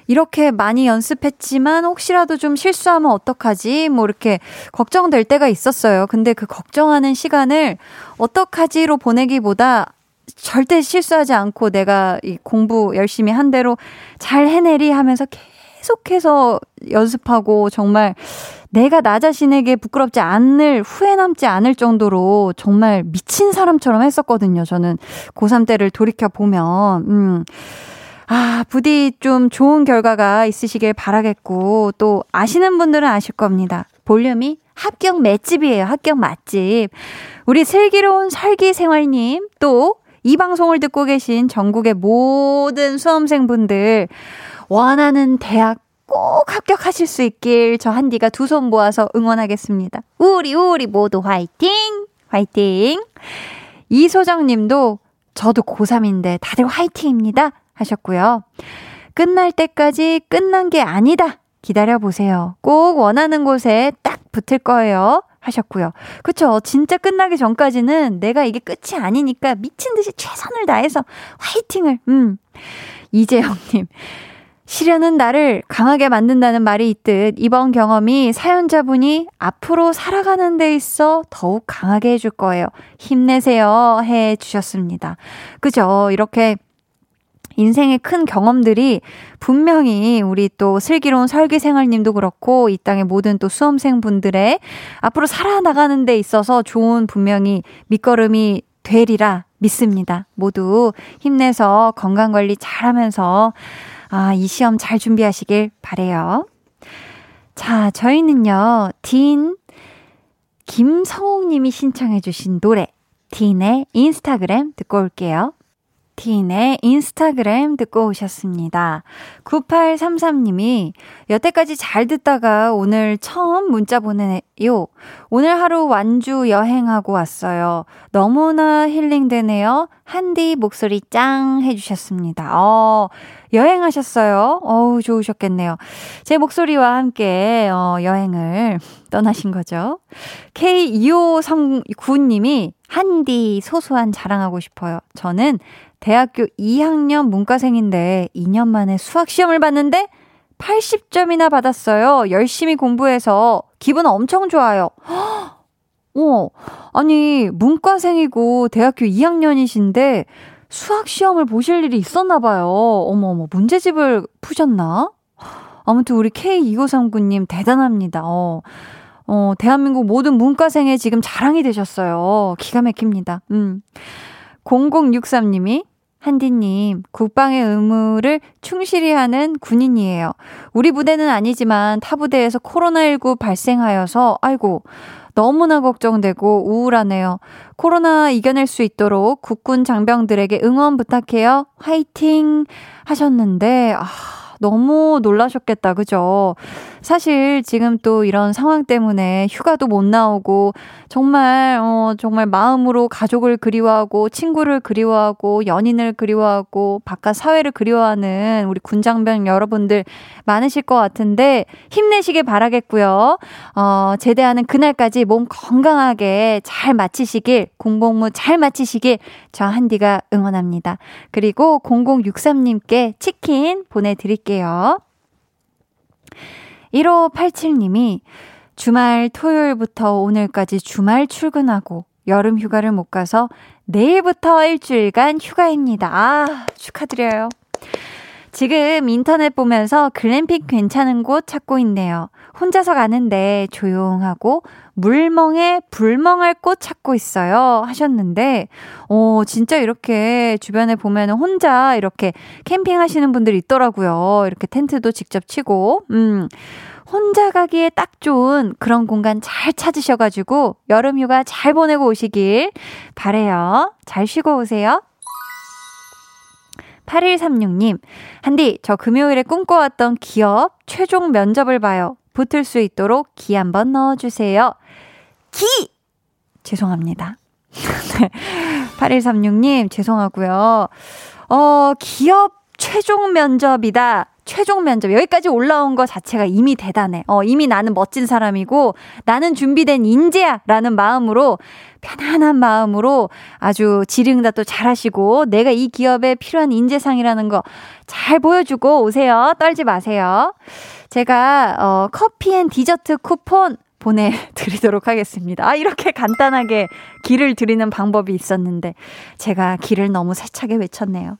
이렇게 많이 연습했지만 혹시라도 좀 실수하면 어떡하지? 뭐 이렇게 걱정될 때가 있었어요. 근데 그 걱정하는 시간을 어떡하지로 보내기보다 절대 실수하지 않고 내가 이 공부 열심히 한 대로 잘 해내리 하면서 계속해서 연습하고 정말 내가 나 자신에게 부끄럽지 않을, 후회 남지 않을 정도로 정말 미친 사람처럼 했었거든요. 저는 고3 때를 돌이켜 보면, 음. 아, 부디 좀 좋은 결과가 있으시길 바라겠고, 또 아시는 분들은 아실 겁니다. 볼륨이 합격 맷집이에요. 합격 맛집. 우리 슬기로운 설기 생활님, 또 이 방송을 듣고 계신 전국의 모든 수험생분들, 원하는 대학 꼭 합격하실 수 있길 저 한디가 두 손 모아서 응원하겠습니다. 우리, 우리 모두 화이팅! 화이팅! 이소정 님도 저도 고3인데 다들 화이팅입니다. 하셨고요. 끝날 때까지 끝난 게 아니다. 기다려보세요. 꼭 원하는 곳에 딱 붙을 거예요. 하셨고요. 그쵸. 진짜 끝나기 전까지는 내가 이게 끝이 아니니까 미친 듯이 최선을 다해서 화이팅을, 음. 이재영님. 시련은 나를 강하게 만든다는 말이 있듯 이번 경험이 사연자분이 앞으로 살아가는 데 있어 더욱 강하게 해줄 거예요. 힘내세요. 해 주셨습니다. 그죠. 이렇게 인생의 큰 경험들이 분명히 우리 또 슬기로운 설계생활님도 그렇고 이 땅의 모든 또 수험생분들의 앞으로 살아나가는 데 있어서 좋은 분명히 밑거름이 되리라 믿습니다. 모두 힘내서 건강 관리 잘 하면서 아, 이 시험 잘 준비하시길 바래요. 자, 저희는요, 딘 김성옥 님이 신청해 주신 노래 딘의 인스타그램 듣고 올게요. 틴의 인스타그램 듣고 오셨습니다. 9833님이 여태까지 잘 듣다가 오늘 처음 문자 보내요. 오늘 하루 완주 여행하고 왔어요. 너무나 힐링되네요. 한디 목소리 짱 해주셨습니다. 어, 여행하셨어요? 어우, 좋으셨겠네요. 제 목소리와 함께, 어, 여행을 떠나신 거죠. K2539님이 한디 소소한 자랑하고 싶어요. 저는 대학교 2학년 문과생인데 2년 만에 수학 시험을 봤는데 80점이나 받았어요. 열심히 공부해서 기분 엄청 좋아요. (gasps) 어, 아니, 문과생이고 대학교 2학년이신데 수학 시험을 보실 일이 있었나 봐요. 어머, 어머, 문제집을 푸셨나? 아무튼 우리 K2539님 대단합니다. 어, 어, 대한민국 모든 문과생의 지금 자랑이 되셨어요. 기가 막힙니다. 음. 0063님이 한디님, 국방의 의무를 충실히 하는 군인이에요. 우리 부대는 아니지만 타 부대에서 코로나19 발생하여서, 아이고, 너무나 걱정되고 우울하네요. 코로나 이겨낼 수 있도록 국군 장병들에게 응원 부탁해요. 화이팅! 하셨는데, 아, 너무 놀라셨겠다. 그죠? 사실 지금 또 이런 상황 때문에 휴가도 못 나오고 정말 어 정말 마음으로 가족을 그리워하고 친구를 그리워하고 연인을 그리워하고 바깥 사회를 그리워하는 우리 군장병 여러분들 많으실 것 같은데 힘내시길 바라겠고요. 어 제대하는 그날까지 몸 건강하게 잘 마치시길 공복무 잘 마치시길 저 한디가 응원합니다. 그리고 0063님께 치킨 보내 드릴게요. 1587님이 주말 토요일부터 오늘까지 주말 출근하고 여름 휴가를 못 가서 내일부터 일주일간 휴가입니다. 아, 축하드려요. 지금 인터넷 보면서 글램핑 괜찮은 곳 찾고 있네요. 혼자서 가는데 조용하고 물멍에 불멍할 곳 찾고 있어요. 하셨는데, 어, 진짜 이렇게 주변에 보면 혼자 이렇게 캠핑 하시는 분들이 있더라고요. 이렇게 텐트도 직접 치고, 음. 혼자 가기에 딱 좋은 그런 공간 잘 찾으셔가지고 여름 휴가 잘 보내고 오시길 바래요. 잘 쉬고 오세요. 8136님, 한디, 저 금요일에 꿈꿔왔던 기업 최종 면접을 봐요. 붙을 수 있도록 기 한번 넣어주세요. 기! 죄송합니다. (laughs) 8136님, 죄송하고요. 어, 기업 최종 면접이다. 최종 면접 여기까지 올라온 것 자체가 이미 대단해. 어, 이미 나는 멋진 사람이고 나는 준비된 인재야 라는 마음으로 편안한 마음으로 아주 지릉다도 잘 하시고 내가 이 기업에 필요한 인재상이라는 거 잘 보여주고 오세요. 떨지 마세요. 제가 어, 커피 and 디저트 쿠폰 보내드리도록 하겠습니다. 아, 이렇게 간단하게 길을 드리는 방법이 있었는데, 제가 길을 너무 세차게 외쳤네요.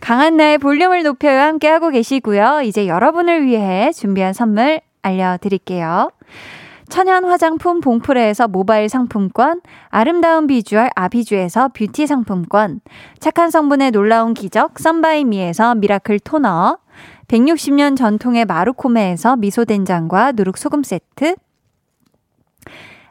강한나의 볼륨을 높여요 함께하고 계시고요. 이제 여러분을 위해 준비한 선물 알려드릴게요. 천연 화장품 봉프레에서 모바일 상품권, 아름다운 비주얼 아비주에서 뷰티 상품권, 착한 성분의 놀라운 기적 썬바이미에서 미라클 토너, 160년 전통의 마루코메에서 미소된장과 누룩소금 세트,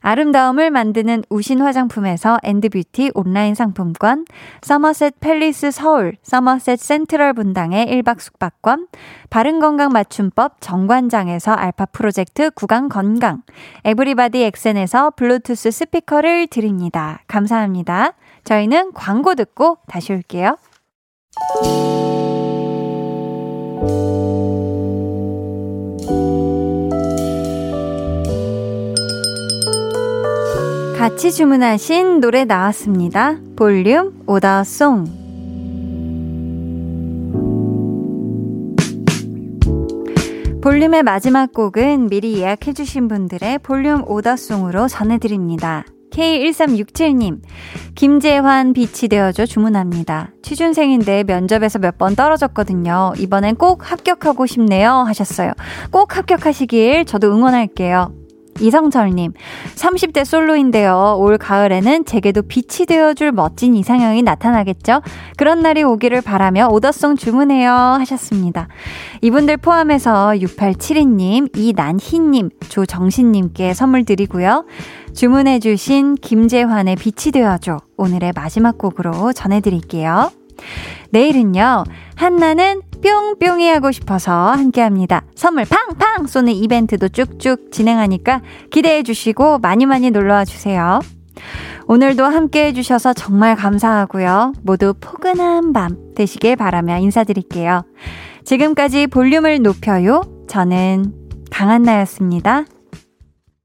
아름다움을 만드는 우신 화장품에서 엔드뷰티 온라인 상품권, 서머셋 팰리스 서울, 서머셋 센트럴 분당의 1박 숙박권, 바른건강 맞춤법 정관장에서 알파 프로젝트 구강 건강, 에브리바디 엑센에서 블루투스 스피커를 드립니다. 감사합니다. 저희는 광고 듣고 다시 올게요. 같이 주문하신 노래 나왔습니다. 볼륨 오더송. 볼륨의 마지막 곡은 미리 예약해주신 분들의 볼륨 오더송으로 전해드립니다. K1367님, 김재환 빛이 되어줘 주문합니다. 취준생인데 면접에서 몇 번 떨어졌거든요. 이번엔 꼭 합격하고 싶네요. 하셨어요. 꼭 합격하시길 저도 응원할게요. 이성철님, 30대 솔로인데요. 올 가을에는 제게도 빛이 되어줄 멋진 이상형이 나타나겠죠? 그런 날이 오기를 바라며 오더송 주문해요. 하셨습니다. 이분들 포함해서 6872님, 이난희님, 조정신님께 선물 드리고요. 주문해주신 김재환의 빛이 되어줘. 오늘의 마지막 곡으로 전해드릴게요. 내일은요, 한나는 뿅뿅이 하고 싶어서 함께 합니다. 선물 팡팡 쏘는 이벤트도 쭉쭉 진행하니까 기대해 주시고 많이 많이 놀러 와 주세요. 오늘도 함께 해주셔서 정말 감사하고요. 모두 포근한 밤 되시길 바라며 인사드릴게요. 지금까지 볼륨을 높여요. 저는 강한나였습니다.